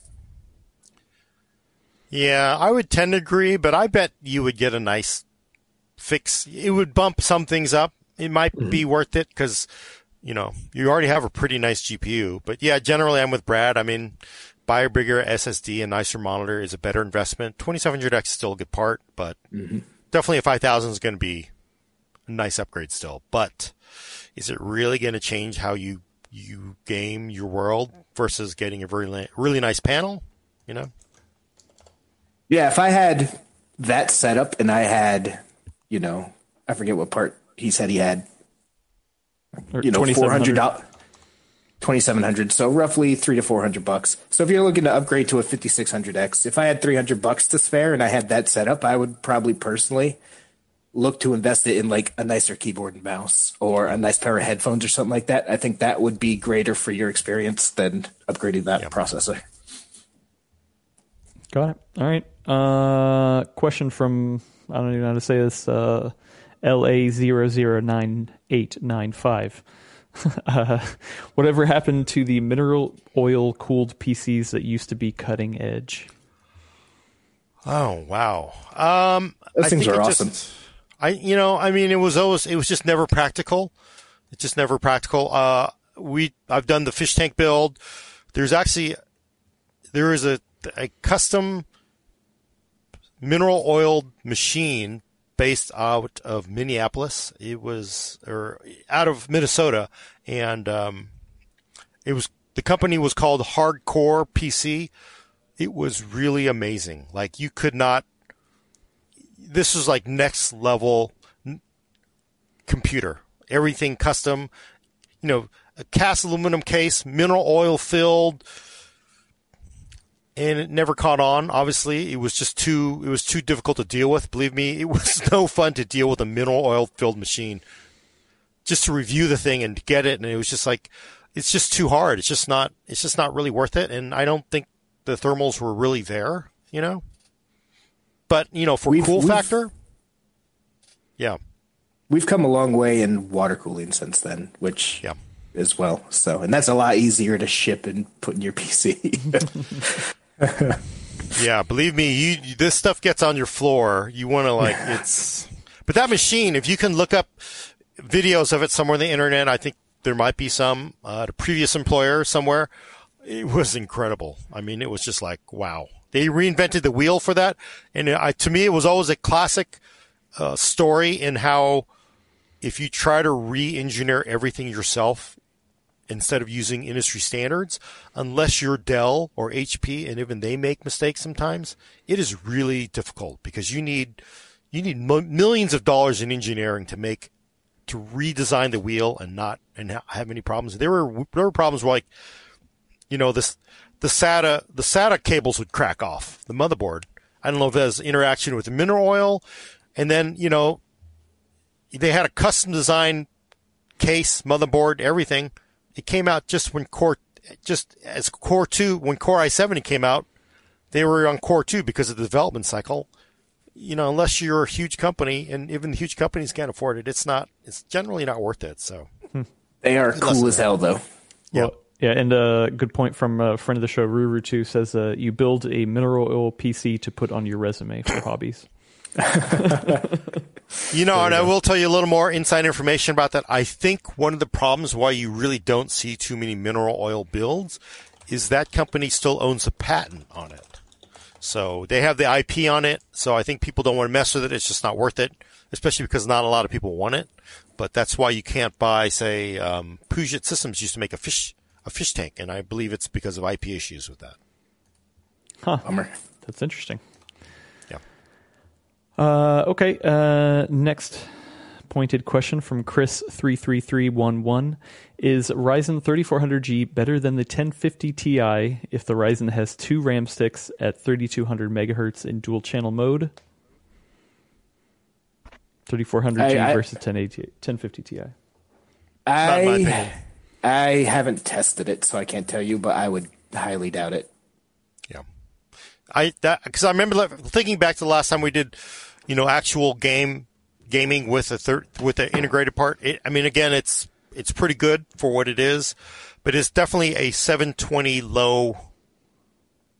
Yeah, I would tend to agree, but I bet you would get a nice fix. It would bump some things up. It might mm-hmm. be worth it because you know you already have a pretty nice GPU. But yeah, generally I'm with Brad. I mean, buy a bigger SSD and nicer monitor is a better investment. 2700X is still a good part, but mm-hmm. definitely a 5000 is going to be a nice upgrade still. But is it really going to change how you you game your world versus getting a very really nice panel? You know. Yeah, if I had that setup and I had, you know, I forget what part he said he had. You know, four hundred dollars 2700 so roughly 3 to 400 bucks. So if you're looking to upgrade to a 5600x if i had 300 bucks to spare and i had that set up i would probably personally look to invest it in like a nicer keyboard and mouse or a nice pair of headphones or something like that. I think that would be greater for your experience than upgrading that yep. processor. Got it. All right. Uh question from i don't even know how to say this uh la009895 Uh, whatever happened to the mineral oil cooled PCs that used to be cutting edge? Oh wow. Um, Those I things think are awesome. Just, I you know I mean it was always it was just never practical. It's just never practical. Uh, we I've done the fish tank build. There's actually there is a a custom mineral oiled machine based out of Minneapolis. It was or out of Minnesota, and um, it was the company was called Hardcore PC. It was really amazing. Like you could not. This was like next level computer. Everything custom. You know, a cast aluminum case, mineral oil filled and it never caught on. Obviously, it was just too it was too difficult to deal with. Believe me, it was no fun to deal with a mineral oil filled machine. Just to review the thing and get it, and it was just like it's just too hard. It's just not it's just not really worth it. And I don't think the thermals were really there. You know, but you know for We've- cool we've- factor, yeah, We've come a long way in water cooling since then, which yeah. as well. So, and that's a lot easier to ship and put in your PC. Yeah, believe me, you this stuff gets on your floor. You want to like it's, but that machine, if you can look up videos of it somewhere on the internet, I think there might be some uh, at a previous employer somewhere. It was incredible. I mean, it was just like wow. They reinvented the wheel for that, and I, to me, it was always a classic uh, story in how if you try to re-engineer everything yourself, instead of using industry standards, unless you're Dell or HP, and even they make mistakes sometimes, it is really difficult because you need you need millions of dollars in engineering to make to redesign the wheel and not and ha- have any problems. There were there were problems like you know this the SATA the SATA cables would crack off the motherboard. I don't know if there's interaction with the mineral oil, and then you know they had a custom design case, motherboard, everything. It came out just when Core, just as Core 2, when Core i7 came out, they were on Core 2 because of the development cycle. You know, unless you're a huge company, and even the huge companies can't afford it, it's not, it's generally not worth it. So, they are cool as hell, though. yeah. Well, yeah, and a good point from a friend of the show, Ruru too, says uh, you build a mineral oil PC to put on your resume for hobbies. You know, and I will tell you a little more inside information about that. I think one of the problems why you really don't see too many mineral oil builds is that company still owns a patent on it. So they have the IP on it. So I think people don't want to mess with it. It's just not worth it, especially because not a lot of people want it. But that's why you can't buy, say, um, Puget Systems used to make a fish a fish tank, and I believe it's because of IP issues with that. Huh. Bummer. That's interesting. Yeah. Uh, okay. Uh, next pointed question from Chris three three three one one: Is Ryzen 3400G better than the 1050 Ti if the Ryzen has two RAM sticks at 3200 megahertz in dual channel mode? 3400G I- I- versus 1080, 1050 Ti. Not my opinion. I I haven't tested it, so I can't tell you, but I would highly doubt it. I that because I remember thinking back to the last time we did, you know, actual game gaming with a third with the integrated part. It, I mean, again, it's it's pretty good for what it is, but it's definitely a 720 low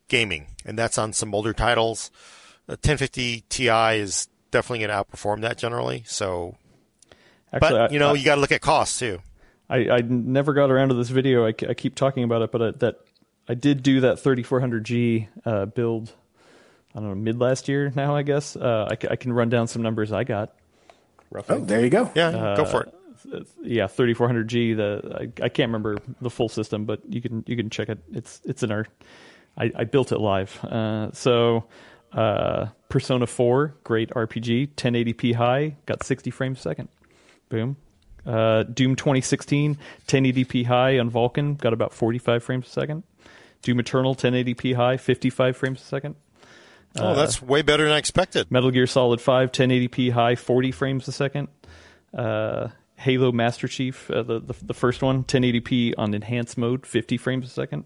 gaming, and that's on some older titles. The 1050 Ti is definitely going to outperform that generally. So, Actually, but you know, I- you got to look at costs too. I, I never got around to this video. I, I keep talking about it, but I, that I did do that 3400G uh, build. I don't know mid last year now. I guess uh, I, can run down some numbers I got. Roughly, Oh, there you go. Yeah, go for it. yeah, 3400G. The I, I can't remember the full system, but you can you can check it. It's it's in our. I, I built it live. Uh, so uh, Persona 4, great RPG, 1080p high, got 60 frames a second. Boom. Uh, Doom 2016, 1080p high on Vulkan, got about 45 frames a second. Doom Eternal 1080p high, 55 frames a second. Oh, that's way better than I expected. Metal Gear Solid 5, 1080p high, 40 frames a second. Uh, Halo Master Chief, uh, the, the the first one, 1080p on enhanced mode, 50 frames a second.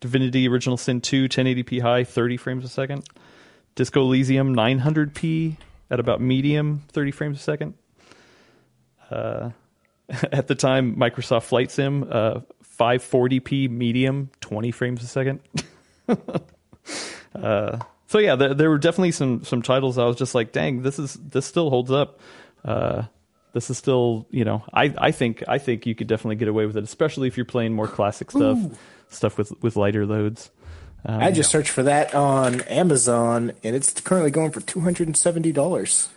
Divinity Original Sin 2, 1080p high, 30 frames a second. Disco Elysium, 900p at about medium, 30 frames a second. Uh, at the time, Microsoft Flight Sim, uh, 540p medium, 20 frames a second. uh, so yeah, there, there, were definitely some some titles I was just like, dang, this is this still holds up. Uh, this is still, you know, I, I think I think you could definitely get away with it, especially if you're playing more classic stuff, Ooh. stuff with with lighter loads. Um, I just searched for that on Amazon, and it's currently going for two hundred and seventy dollars.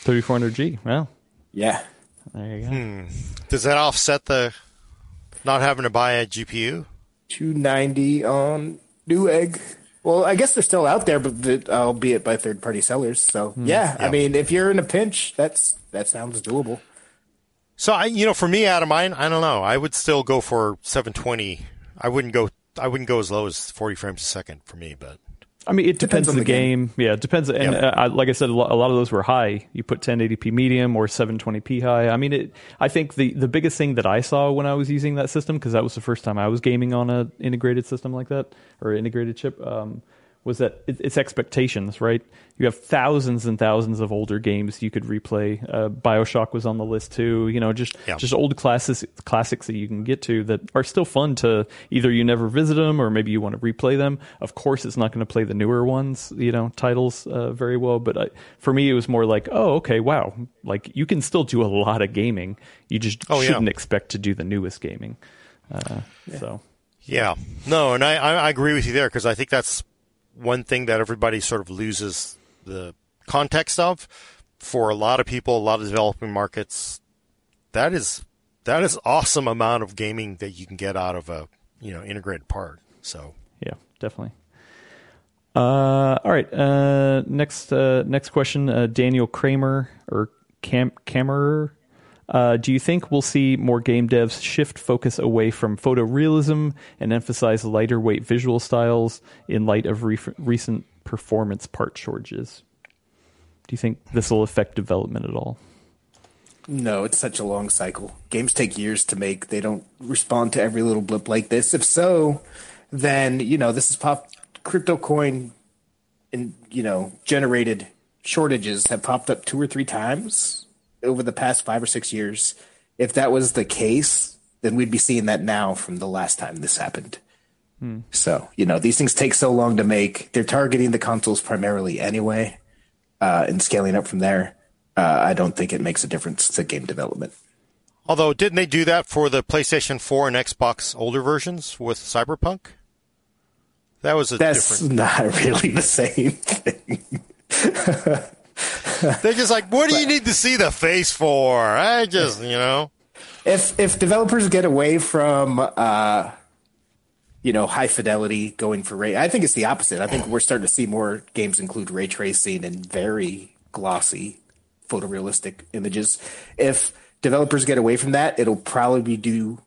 Thirty four hundred G. Well, yeah. There you go. Hmm. Does that offset the not having to buy a GPU? Two ninety on Newegg. Well, I guess they're still out there, but albeit by third party sellers. So mm, yeah, yeah, I mean, if you're in a pinch, that's that sounds doable. So I, you know, for me, Adam, I, I don't know. I would still go for 720. I wouldn't go. I wouldn't go as low as 40 frames a second for me, but. I mean, it depends, depends on the, the game. game. Yeah, it depends. And uh, like I said, a lot, of those were high. You put 1080p medium or 720p high. I mean, it, I think the, the biggest thing that I saw when I was using that system, because that was the first time I was gaming on a integrated system like that or integrated chip, um, was that it's expectations, right? You have thousands and thousands of older games you could replay. Uh, Bioshock was on the list too. You know, just yeah. just old classics classics that you can get to that are still fun to either you never visit them or maybe you want to replay them. Of course, it's not going to play the newer ones, you know, titles uh, very well. But I, for me, it was more like, oh, okay, wow, like you can still do a lot of gaming. You just oh, shouldn't yeah. expect to do the newest gaming. Uh, yeah. So. Yeah, no, and I, I agree with you there because I think that's one thing that everybody sort of loses the context of. For a lot of people, a lot of developing markets, that is that is awesome amount of gaming that you can get out of a you know integrated part. So yeah, definitely. Uh, all right. Uh, next uh, next question. Uh, Daniel Kramer or Cam Camerer uh, do you think we'll see more game devs shift focus away from photorealism and emphasize lighter weight visual styles in light of re- recent performance part shortages? Do you think this will affect development at all? No, it's such a long cycle. Games take years to make. They don't respond to every little blip like this. If so, then you know this is pop crypto coin and you know generated shortages have popped up two or three times over the past five or six years. If that was the case, then we'd be seeing that now from the last time this happened. Hmm. So, you know, these things take so long to make. They're targeting the consoles primarily anyway, uh, and scaling up from there. Uh, I don't think it makes a difference to game development. Although, didn't they do that for the PlayStation 4 and Xbox older versions with Cyberpunk? That was a That's different... not really the same thing. They're just like, what do you need to see the face for? I just, you know. If if developers get away from uh, you know, high fidelity going for ray, I think it's the opposite. I think we're starting to see more games include ray tracing and very glossy photorealistic images. If developers get away from that, it'll probably be due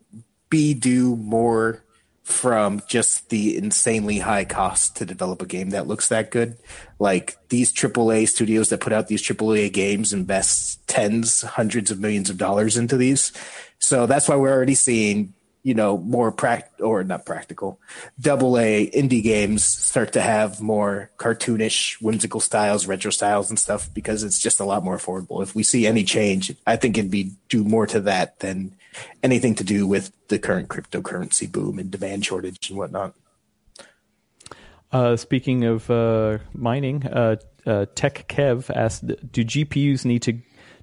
be due more from just the insanely high cost to develop a game that looks that good. Like these AAA studios that put out these AAA games invest tens, hundreds of millions of dollars into these. So that's why we're already seeing, you know, more pract or not practical, double A indie games start to have more cartoonish, whimsical styles, retro styles and stuff because it's just a lot more affordable. If we see any change, I think it'd be due more to that than anything to do with the current cryptocurrency boom and demand shortage and whatnot. Uh, speaking of uh, mining, uh, uh Tech Kev asked, "Do GPUs need to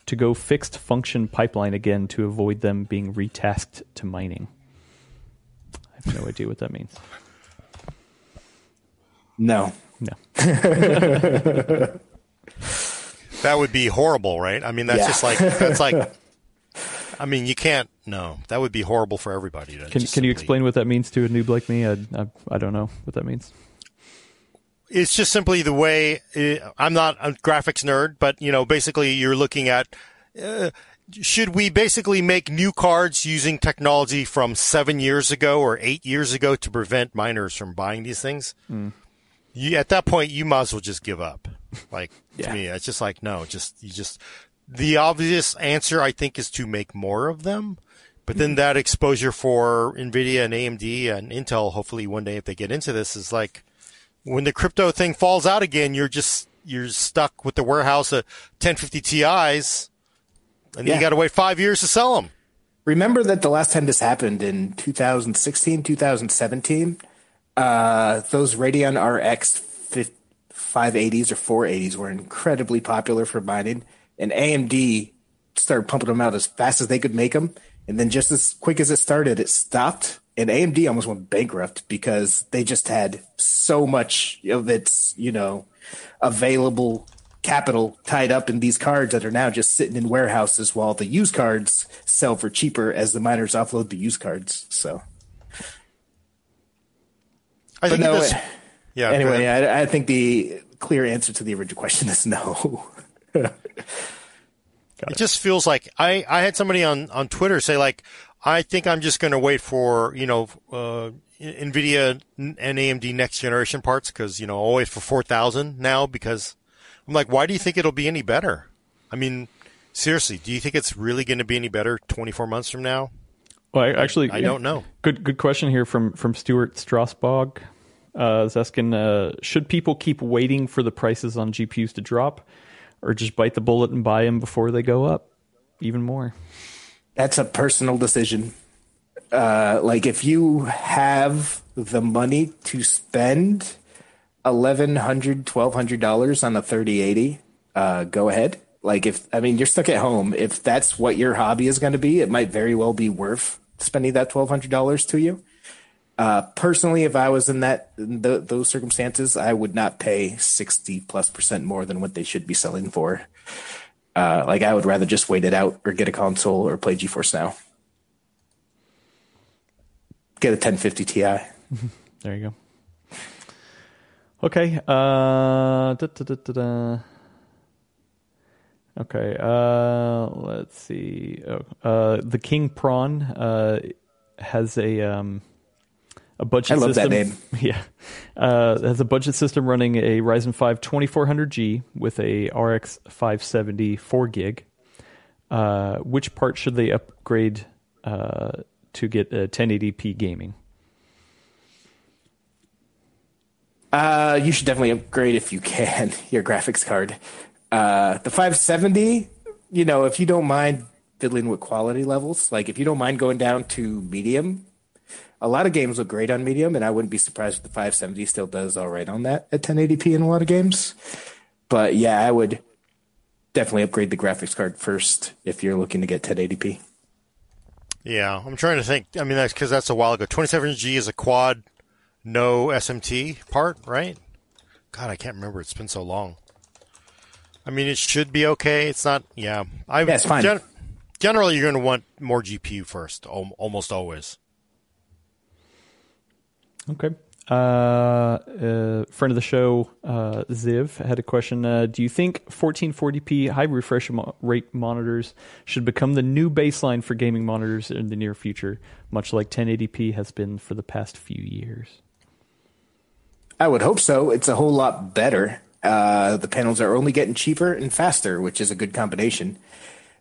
to go fixed function pipeline again to avoid them being retasked to mining?" I have no idea what that means. No, no. that would be horrible, right? I mean, that's yeah. just like that's like I mean, you can't. No, that would be horrible for everybody. can Can simply, you explain what that means to a noob like me? I, I, I don't know what that means. It's just simply the way. Eh, I'm not a graphics nerd, but you know, basically, you're looking at. Uh, should we basically make new cards using technology from seven years ago or eight years ago to prevent miners from buying these things? Mm. you, at that point, you might as well just give up. Like Yeah. to me, it's just like no, just you just the obvious answer I think is to make more of them. But then that exposure for Nvidia and AMD and Intel, hopefully one day if they get into this, is like when the crypto thing falls out again, you're just you're stuck with the warehouse of 1050 Ti's, and Yeah. you got to wait five years to sell them. Remember that the last time this happened in 2016, 2017, uh, those Radeon RX 580s or 480s were incredibly popular for mining, and AMD started pumping them out as fast as they could make them. And then just as quick as it started, it stopped. And AMD almost went bankrupt because they just had so much of its, you know, available capital tied up in these cards that are now just sitting in warehouses while the used cards sell for cheaper as the miners offload the used cards. So I think no, it does- uh, yeah. anyway. I, I think the clear answer to the original question is no. it just feels like I, I had somebody on, on Twitter say like, I think I'm just going to wait for, you know, uh, NVIDIA and AMD next generation parts because, you know, I'll wait for 4,000 now because I'm like, why do you think it'll be any better? I mean, seriously, do you think it's really going to be any better 24 months from now? Well, I, actually, I don't know. Good, good question here from from Stuart Strasbog. Uh, is asking, uh, should people keep waiting for the prices on GPUs to drop, or just bite the bullet and buy them before they go up even more? That's a personal decision. Uh, like if you have the money to spend eleven hundred, twelve hundred dollars on a thirty eighty, uh, go ahead. Like if I mean you're stuck at home, if that's what your hobby is going to be, it might very well be worth spending that twelve hundred dollars to you. Uh, personally, if I was in that th- those circumstances, I would not pay sixty plus percent more than what they should be selling for. Uh, like I would rather just wait it out or get a console or play GeForce Now. Get a 1050 Ti. There you go. Okay. Uh, da, da, da, da, da. Okay. Uh, let's see. Oh, uh, the King Prawn uh, has a um, a budget. I love that system. name. Yeah, uh, has a budget system running a Ryzen 5 2400G with a RX 570 4 gig. Uh, which part should they upgrade uh, to get a 1080p gaming? Uh, you should definitely upgrade if you can your graphics card. Uh, the 570, you know, if you don't mind fiddling with quality levels, like if you don't mind going down to medium, a lot of games look great on medium, and I wouldn't be surprised if the 570 still does all right on that at 1080p in a lot of games. But yeah, I would definitely upgrade the graphics card first if you're looking to get 1080p. Yeah, I'm trying to think. I mean, that's because that's a while ago. 27G is a quad, no SMT part, right? God, I can't remember. It's been so long. I mean, it should be okay. It's not. Yeah, I. Yeah, it's fine. generally, you're going to want more GPU first, al- almost always. Okay. Uh, uh, friend of the show, uh, Ziv, had a question. Uh, do you think 1440p high refresh mo- rate monitors should become the new baseline for gaming monitors in the near future, much like 1080p has been for the past few years? I would hope so. It's a whole lot better. Uh, the panels are only getting cheaper and faster, which is a good combination.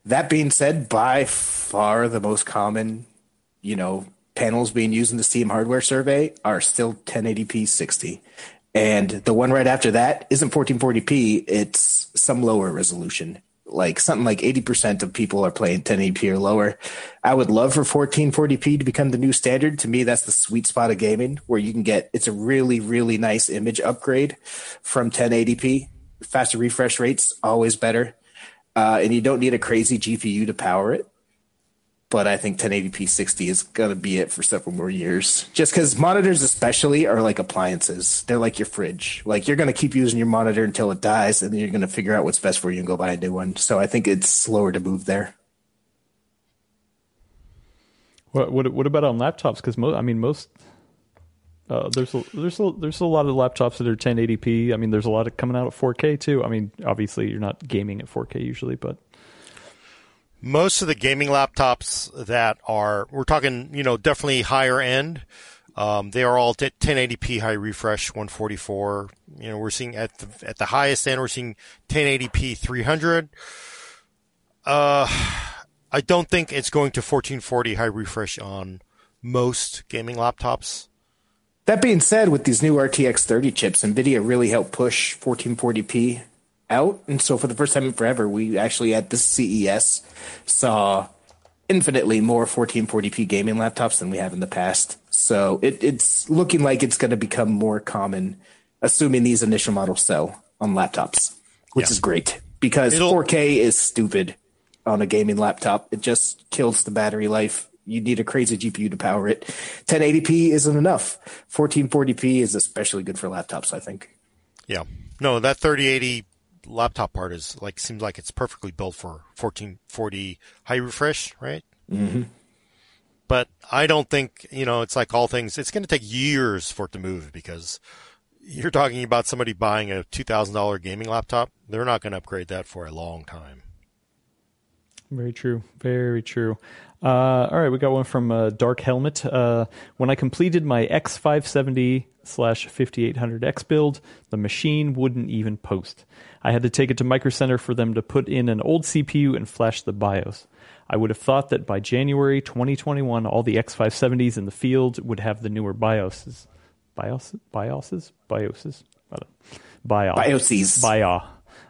That being said, by far the most common, you know, panels being used in the Steam hardware survey are still 1080p 60. And the one right after that isn't 1440p, it's some lower resolution. Like something like 80% of people are playing 1080p or lower. I would love for 1440p to become the new standard. To me, that's the sweet spot of gaming where you can get it's a really, really nice image upgrade from 1080p. Faster refresh rates, always better. Uh, and you don't need a crazy GPU to power it but I think 1080p 60 is going to be it for several more years. Just because monitors, especially, are like appliances. They're like your fridge. Like you're going to keep using your monitor until it dies, and then you're going to figure out what's best for you and go buy a new one. So I think it's slower to move there. What what, what about on laptops? Because I mean most. Uh, there's a, there's a, there's a lot of laptops that are 1080p. I mean, there's a lot of coming out at 4K too. I mean, obviously you're not gaming at 4K usually, but Most of the gaming laptops that are, we're talking, you know, definitely higher end, Um, they are all t- 1080p high refresh, 144. You know, we're seeing at the, at the highest end, we're seeing 1080p 300. Uh, I don't think it's going to 1440 high refresh on most gaming laptops. That being said, with these new RTX 30 chips, NVIDIA really helped push 1440p out. And so for the first time in forever, we actually at this CES saw infinitely more 1440p gaming laptops than we have in the past. So it, it's looking like it's going to become more common, assuming these initial models sell on laptops, which is great because It'll, 4K is stupid on a gaming laptop. It just kills the battery life. You need a crazy GPU to power it. 1080p isn't enough. 1440p is especially good for laptops, I think. Yeah. No, that 3080 laptop part is like seems like it's perfectly built for 1440 high refresh, right? Mm-hmm. But I don't think you know. It's like all things. It's going to take years for it to move because you're talking about somebody buying a two thousand dollar gaming laptop. They're not going to upgrade that for a long time. Very true. Very true. Uh, all right, we got one from uh, Dark Helmet. Uh, when I completed my X570 slash 5800X build, the machine wouldn't even post. I had to take it to Micro Center for them to put in an old CPU and flash the BIOS. I would have thought that by January 2021, all the X570s in the field would have the newer BIOSes. BIOSes? BIOSes? BIOSes? BIOS. BIOSes. BIOS.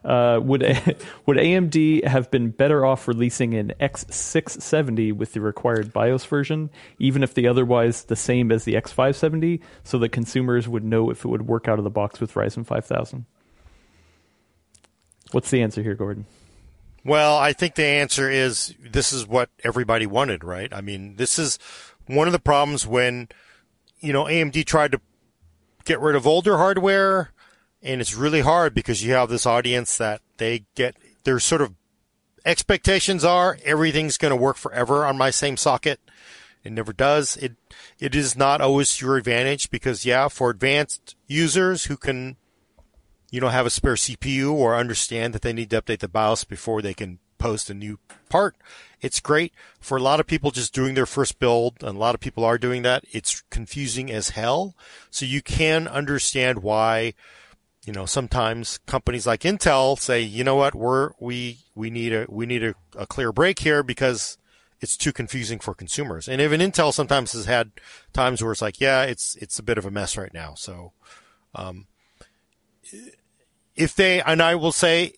Uh, would would AMD have been better off releasing an X670 with the required BIOS version, even if the otherwise the same as the X570, so that consumers would know if it would work out of the box with Ryzen 5000? What's the answer here, Gordon? Well, I think the answer is this is what everybody wanted, right? I mean, this is one of the problems when, you know, AMD tried to get rid of older hardware, and it's really hard because you have this audience that they get their sort of expectations are everything's going to work forever on my same socket. It never does. It it is not always your advantage because yeah, for advanced users who can you know, have a spare CPU or understand that they need to update the BIOS before they can post a new part. It's great for a lot of people just doing their first build, and a lot of people are doing that. It's confusing as hell. So you can understand why, you know, sometimes companies like Intel say, you know what, we're we we need a we need a, a clear break here because it's too confusing for consumers. And even Intel sometimes has had times where it's like, yeah, it's it's a bit of a mess right now. So um, if they, and I will say,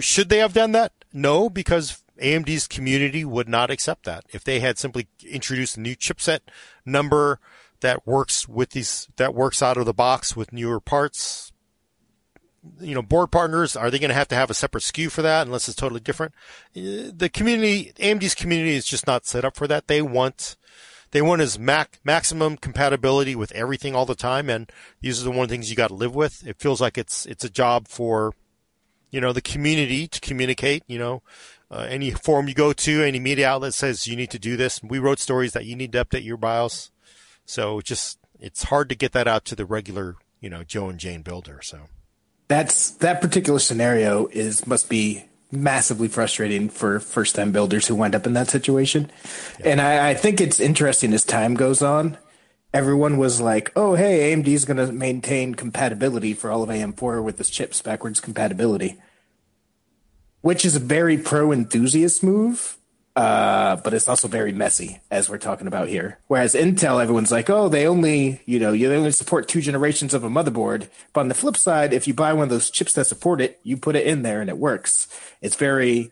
should they have done that? No, because AMD's community would not accept that. If they had simply introduced a new chipset number that works with these, that works out of the box with newer parts, you know, board partners, are they going to have to have a separate SKU for that unless it's totally different? Eh, the community, AMD's community is just not set up for that. They want they want is mac- maximum compatibility with everything all the time, and these are the one things you got to live with. It feels like it's it's a job for, you know, the community to communicate. You know, uh, any forum you go to, any media outlet says you need to do this. We wrote stories that you need to update your BIOS, so just it's hard to get that out to the regular, you know, Joe and Jane builder. So that's that particular scenario is must be massively frustrating for first time builders who wind up in that situation. And I, I, think it's interesting as time goes on. Everyone was like, oh, hey, AMD is going to maintain compatibility for all of AM4 with this chip's backwards compatibility, which is a very pro enthusiast move uh, but it's also very messy, as we're talking about here. Whereas Intel, everyone's like, oh, they only, you know, you only support two generations of a motherboard. But on the flip side, if you buy one of those chips that support it, you put it in there and it works. It's very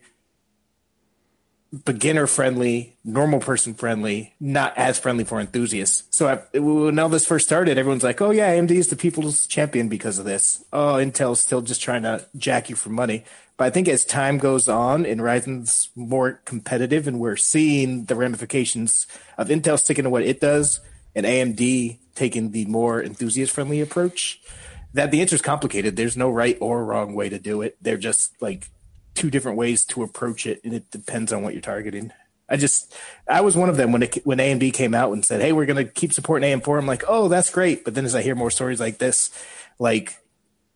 beginner friendly, normal person friendly, not as friendly for enthusiasts. So I, when all this first started, everyone's like, "Oh yeah, AMD is the people's champion because of this." Oh, Intel's still just trying to jack you for money. But I think as time goes on and Ryzen's more competitive and we're seeing the ramifications of Intel sticking to what it does and AMD taking the more enthusiast friendly approach, that the answer is complicated. There's no right or wrong way to do it. They're just like two different ways to approach it, and it depends on what you're targeting. I just, I was one of them when it, when AMD came out and said, "Hey, we're going to keep supporting AM4." I'm like, "Oh, that's great." But then as I hear more stories like this, like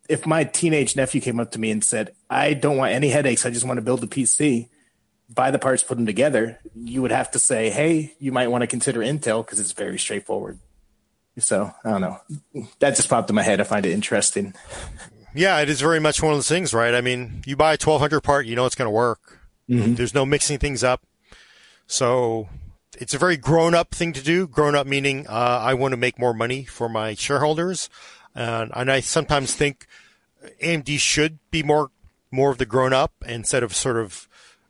if my teenage nephew came up to me and said, I don't want any headaches, I just want to build a PC, buy the parts, put them together, you would have to say, hey, you might want to consider Intel because it's very straightforward. So I don't know. That just popped in my head. I find it interesting. Yeah, it is very much one of those things, right? I mean, you buy a 1200 part, you know it's going to work. Mm-hmm. There's no mixing things up. So it's a very grown up thing to do. Grown up meaning, uh, I want to make more money for my shareholders. And, and I sometimes think AMD should be more, more of the grown up instead of sort of,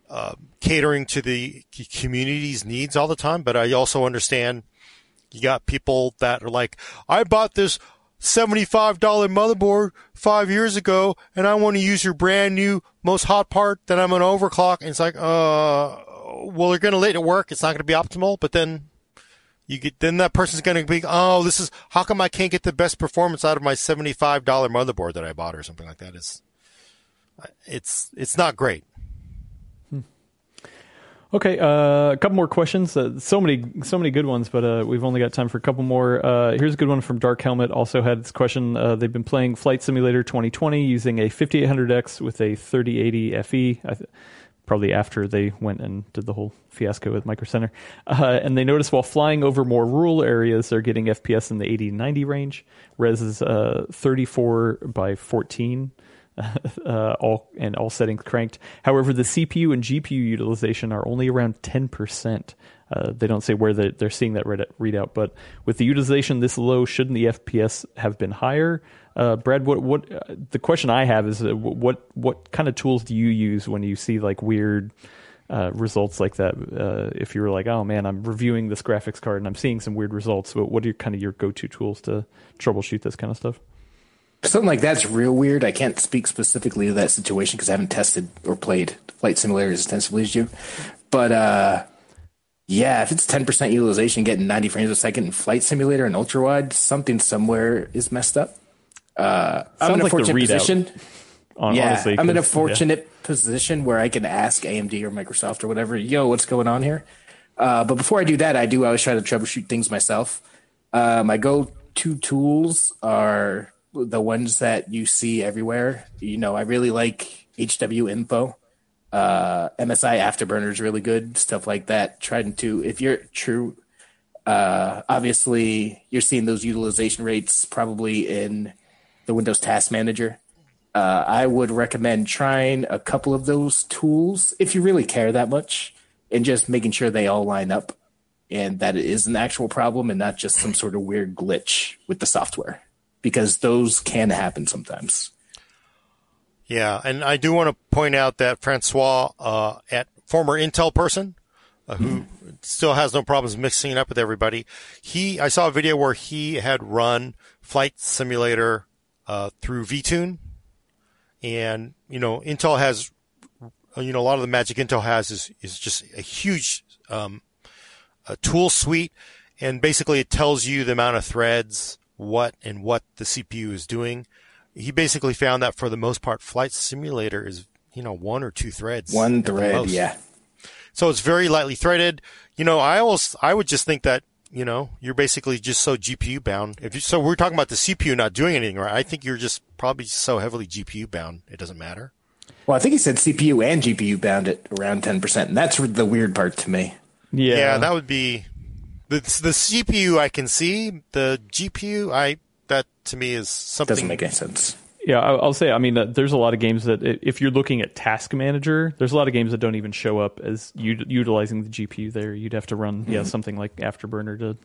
uh, catering to the community's needs all the time. But I also understand you got people that are like, I bought this $75 motherboard five years ago and I want to use your brand new most hot part that I'm going to overclock. And it's like, uh, well, you're going to let it work. It's not going to be optimal, but then you get, then that person's going to be, oh, this is, how come I can't get the best performance out of my $75 motherboard that I bought or something like that? It's, it's, it's not great. Okay, uh, a couple more questions. Uh, so many, so many good ones, but uh, we've only got time for a couple more. Uh, here's a good one from Dark Helmet. Also had this question. Uh, they've been playing Flight Simulator 2020 using a 5800X with a 3080 FE. Th- probably after they went and did the whole fiasco with Micro Center. Uh, and they noticed while flying over more rural areas, they're getting FPS in the 80 90 range. Res is 34 by 14 uh, all and all settings cranked. However, the CPU and GPU utilization are only around 10%. Uh, they don't say where the, they're seeing that readout, but with the utilization this low, shouldn't the FPS have been higher? Uh, Brad, what what uh, the question I have is uh, what what kind of tools do you use when you see like weird uh, results like that? If you're like, oh man, I'm reviewing this graphics card and I'm seeing some weird results, but what are your, kind of your go-to tools to troubleshoot this kind of stuff? Something like that's real weird. I can't speak specifically to that situation because I haven't tested or played flight simulators as extensively as you. But uh, yeah, if it's 10% utilization, getting 90 frames a second in flight simulator and ultra wide, something somewhere is messed up. Uh, I'm in a like fortunate position. On, yeah, honestly, I'm in a fortunate yeah. position where I can ask AMD or Microsoft or whatever, yo, what's going on here? Uh, but before I do that, I do always try to troubleshoot things myself. Uh, my go-to tools are the ones that you see everywhere. You know, I really like HWiNFO. Uh, MSI Afterburner is really good. Stuff like that. Trying to, if you're true, uh, obviously you're seeing those utilization rates probably in the Windows Task Manager. Uh, I would recommend trying a couple of those tools if you really care that much and just making sure they all line up and that it is an actual problem and not just some sort of weird glitch with the software because those can happen sometimes. Yeah, and I do want to point out that Francois, uh, at former Intel person, uh, who mm. still has no problems mixing it up with everybody. He, I saw a video where he had run Flight Simulator uh, through VTune, and you know, Intel has, you know, a lot of the magic Intel has is is just a huge um, a tool suite, and basically it tells you the amount of threads what and what the CPU is doing. He basically found that for the most part, Flight Simulator is, you know, one or two threads. One thread, yeah. So it's very lightly threaded. You know, I almost, I would just think that, you know, you're basically just so GPU bound. If you, so we're talking about the CPU not doing anything, right? I think you're just probably so heavily GPU bound, it doesn't matter. Well, I think he said CPU and GPU bound at around 10%, and that's the weird part to me. Yeah. Yeah, that would be, the the CPU I can see. The GPU, I that to me is something doesn't make any sense. Yeah, I'll say. I mean, uh, there's a lot of games that if you're looking at Task Manager, there's a lot of games that don't even show up as u- utilizing the GPU. There, you'd have to run mm-hmm. yeah something like Afterburner to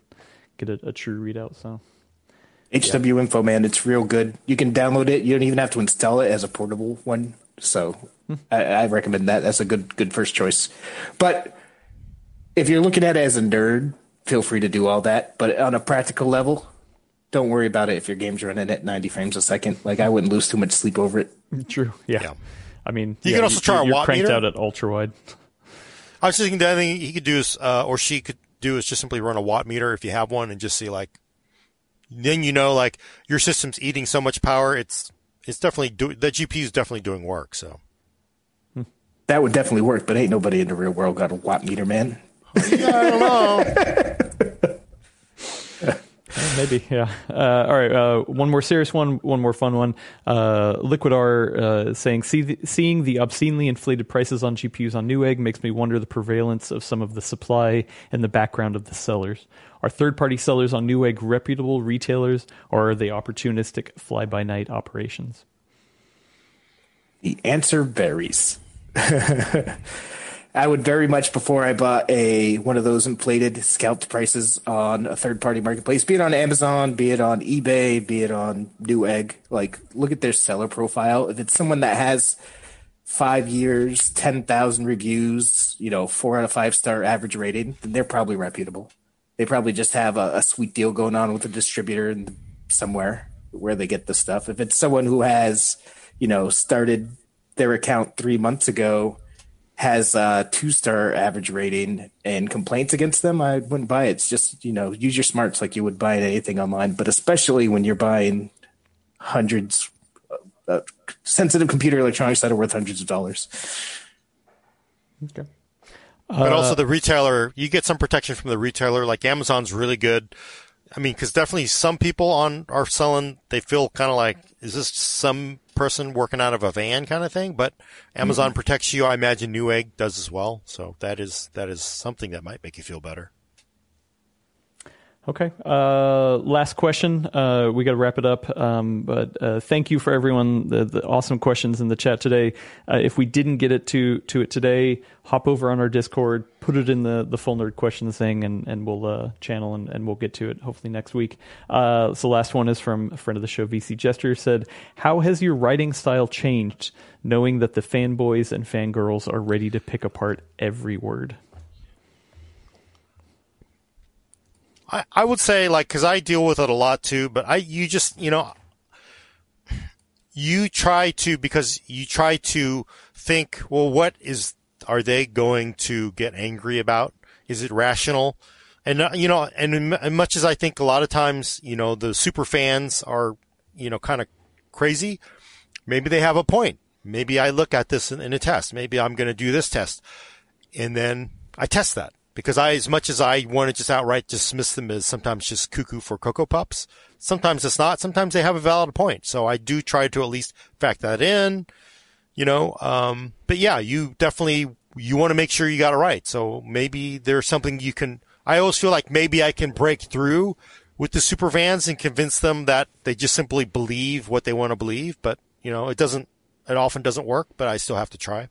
get a, a true readout. So. HW yeah. Info, man, it's real good. You can download it. You don't even have to install it as a portable one. So hmm. I, I recommend that. That's a good good first choice. But if you're looking at it as a nerd, feel free to do all that. But on a practical level, don't worry about it if your game's running at 90 frames a second. Like I wouldn't lose too much sleep over it. True. Yeah. yeah. I mean, you yeah, can also try you're, a watt cranked meter. out at ultra wide. I was thinking the other thing he could do is, uh, or she could do is just simply run a watt meter if you have one and just see like, then you know like your system's eating so much power. It's it's definitely do the GPU is definitely doing work. So that would definitely work, but ain't nobody in the real world got a watt meter, man. Yeah, I don't know. Uh, maybe, yeah. Uh, all right, uh, one more serious one, one more fun one. Uh, Liquid R uh, saying, See the, seeing the obscenely inflated prices on GPUs on Newegg makes me wonder the prevalence of some of the supply and the background of the sellers. Are third party sellers on Newegg reputable retailers, or are they opportunistic fly by night operations? The answer varies. I would very much before I bought a one of those inflated scalped prices on a third party marketplace, be it on Amazon, be it on eBay, be it on Newegg. Like, look at their seller profile. If it's someone that has five years, ten thousand reviews, you know, four out of five star average rating, then they're probably reputable. They probably just have a, a sweet deal going on with a distributor somewhere where they get the stuff. If it's someone who has, you know, started their account three months ago has a two star average rating and complaints against them, I wouldn't buy it. It's just, you know, use your smarts like you would buy anything online, but especially when you're buying hundreds, uh, sensitive computer electronics that are worth hundreds of dollars. Okay. But also the retailer, you get some protection from the retailer. Like Amazon's really good. I mean, because definitely some people on are selling. They feel kind of like, is this some person working out of a van kind of thing? But Amazon mm-hmm. protects you. I imagine Newegg does as well. So that is that is something that might make you feel better. Okay. Uh, last question. Uh, we got to wrap it up. Um, but uh, thank you for everyone. The, the, awesome questions in the chat today. Uh, if we didn't get it to to it today, hop over on our Discord, put it in the, the full nerd question thing, and and we'll uh, channel and, and we'll get to it hopefully next week. Uh, so last one is from a friend of the show, VC Jester. Said, "How has your writing style changed, knowing that the fanboys and fangirls are ready to pick apart every word?" I, I would say like because I deal with it a lot too, but I you just you know you try to because you try to think well what is are they going to get angry about? Is it rational? And uh, you know, and as much as I think a lot of times you know the super fans are you know kind of crazy, maybe they have a point. Maybe I look at this in, in a test. Maybe I'm going to do this test, and then I test that because I, as much as I want to just outright dismiss them as sometimes just cuckoo for Cocoa Puffs, sometimes it's not. Sometimes they have a valid point. So I do try to at least factor that in, you know. Um, but yeah, you definitely you want to make sure you got it right. So maybe there's something you can. I always feel like maybe I can break through with the super fans and convince them that they just simply believe what they want to believe. But you know, it doesn't. It often doesn't work. But I still have to try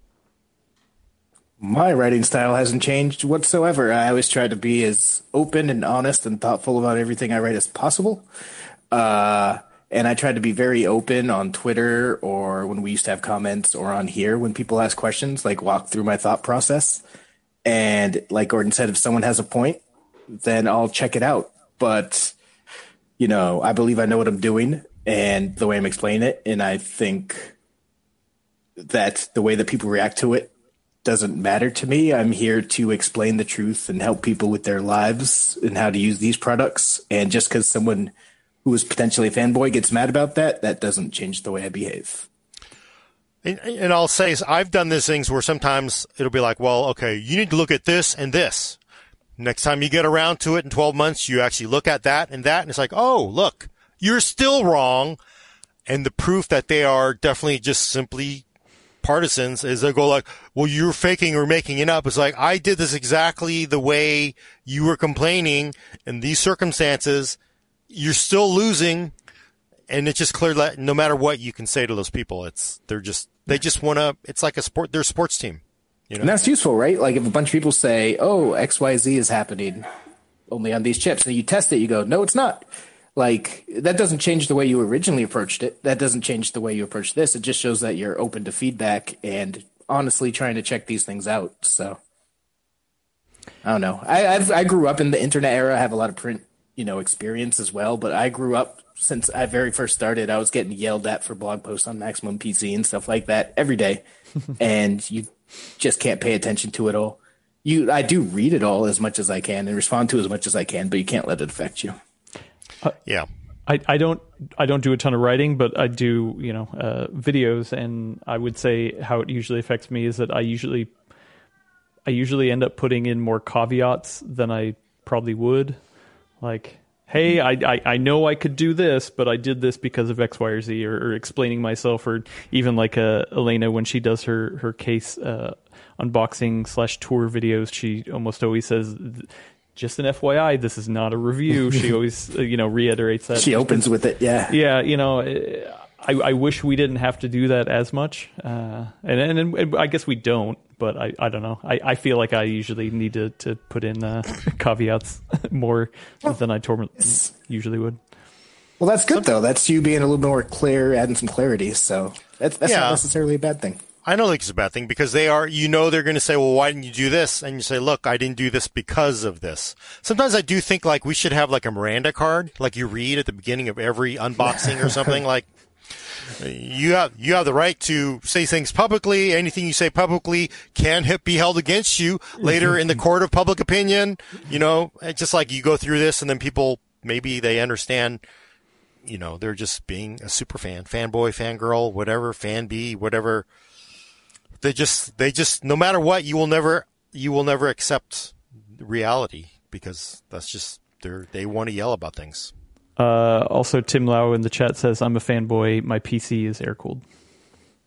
my writing style hasn't changed whatsoever. I always try to be as open and honest and thoughtful about everything I write as possible. Uh, and I try to be very open on Twitter or when we used to have comments or on here when people ask questions, like walk through my thought process. And like Gordon said, if someone has a point, then I'll check it out. But, you know, I believe I know what I'm doing and the way I'm explaining it. And I think that the way that people react to it doesn't matter to me. I'm here to explain the truth and help people with their lives and how to use these products. And just because someone who is potentially a fanboy gets mad about that, that doesn't change the way I behave. And, and I'll say, I've done these things where sometimes it'll be like, well, okay, you need to look at this and this. Next time you get around to it in 12 months, you actually look at that and that, and it's like, oh, look, you're still wrong. And the proof that they are definitely just simply partisans is they go like, well, you're faking or making it up. It's like, I did this exactly the way you were complaining in these circumstances. You're still losing. And it's just clear that no matter what you can say to those people, it's, they're just, they just want to, it's like a sport, they're a sports team. You know? And that's useful, right? Like if a bunch of people say, oh, XYZ is happening only on these chips, and you test it, you go, no, it's not like that doesn't change the way you originally approached it. That doesn't change the way you approach this. It just shows that you're open to feedback and honestly trying to check these things out. So I don't know. I I've, i grew up in the internet era. I have a lot of print, you know, experience as well. But I grew up since I very first started. I was getting yelled at for blog posts on Maximum PC and stuff like that every day, and you just can't pay attention to it all. You, I do read it all as much as I can and respond to as much as I can, but you can't let it affect you. Uh, yeah. I, I don't I don't do a ton of writing, but I do you know uh, videos, and I would say how it usually affects me is that I usually I usually end up putting in more caveats than I probably would, like hey, I, I, I know I could do this, but I did this because of X, Y, or Z, or, or explaining myself, or even like uh, Alaina when she does her her case uh, unboxing slash tour videos, she almost always says. Just an FYI, this is not a review. She always, uh, you know, reiterates that. She opens with it, yeah. Yeah, you know, I, I wish we didn't have to do that as much, uh, and, and, and I guess we don't. But I, I don't know. I, I feel like I usually need to, to put in uh, caveats more than I tor- usually would. Well, that's good though. That's you being a little more clear, adding some clarity. So that's that's Yeah. not necessarily a bad thing. I don't think it's a bad thing because they are, you know, they're going to say, well, why didn't you do this? And you say, look, I didn't do this because of this. Sometimes I do think like we should have like a Miranda card, like you read at the beginning of every unboxing or something like, you have, you have the right to say things publicly. Anything you say publicly can be held against you later in the court of public opinion. You know, just like you go through this and then people, maybe they understand you know, they're just being a super fan, fanboy, fangirl, whatever, fan B, whatever. They just, they just, no matter what, you will never, you will never accept reality because that's just, they're, they want to yell about things. Uh, also, Tim Lau in the chat says, "I'm a fanboy. My PC is air cooled."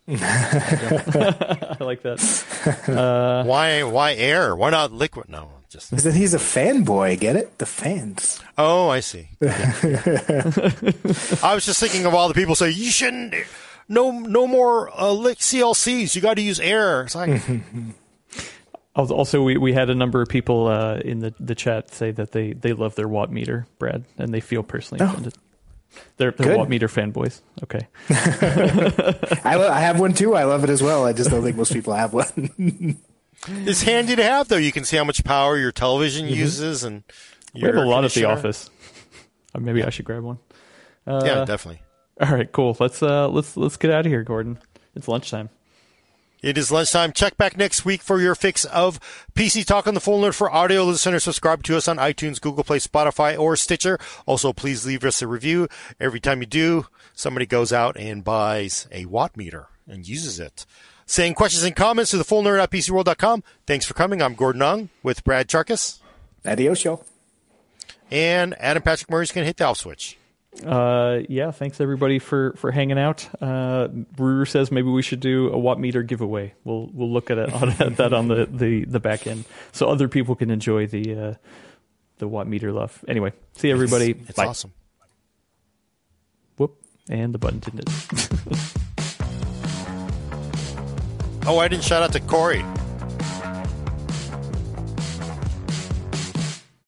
I like that. why, why air? Why not liquid? No, just, Because then he's a fanboy. Get it? The fans. oh, I see. I was just thinking of all the people say, you shouldn't, no, no more uh, CLCs. You got to use air. It's like, Al- Also, we, we had a number of people uh, in the, the chat say that they, they love their watt meter, Brad, and they feel personally offended. They're, they're watt meter fanboys. Okay. I, lo- I have one too. I love it as well. I just don't think most people have one. It's handy to have, though. You can see how much power your television uses, and We have a lot at the office. Uh, maybe I should grab one. yeah, definitely. All right, cool. Let's uh let's let's get out of here, Gordon. It's lunchtime. It is lunchtime. Check back next week for your fix of PC Talk on the Full Nerd for audio listeners. Subscribe to us on iTunes, Google Play, Spotify, or Stitcher. Also, please leave us a review. Every time you do, somebody goes out and buys a watt meter and uses it. Send questions and comments to the full nerd at PCWorld.com. Thanks for coming. I'm Gordon Ung with Brad Chacos Adios, y'all. and Adam Patrick Murray's going to hit the off switch. Uh, yeah, thanks everybody for for hanging out. Uh, Brewer says maybe we should do a watt meter giveaway. We'll we'll look at it on at that on the, the the back end, so other people can enjoy the uh, the watt meter love. Anyway, see everybody. It's, it's Bye. awesome. Whoop, and the button didn't. Oh, I didn't shout out to Corey.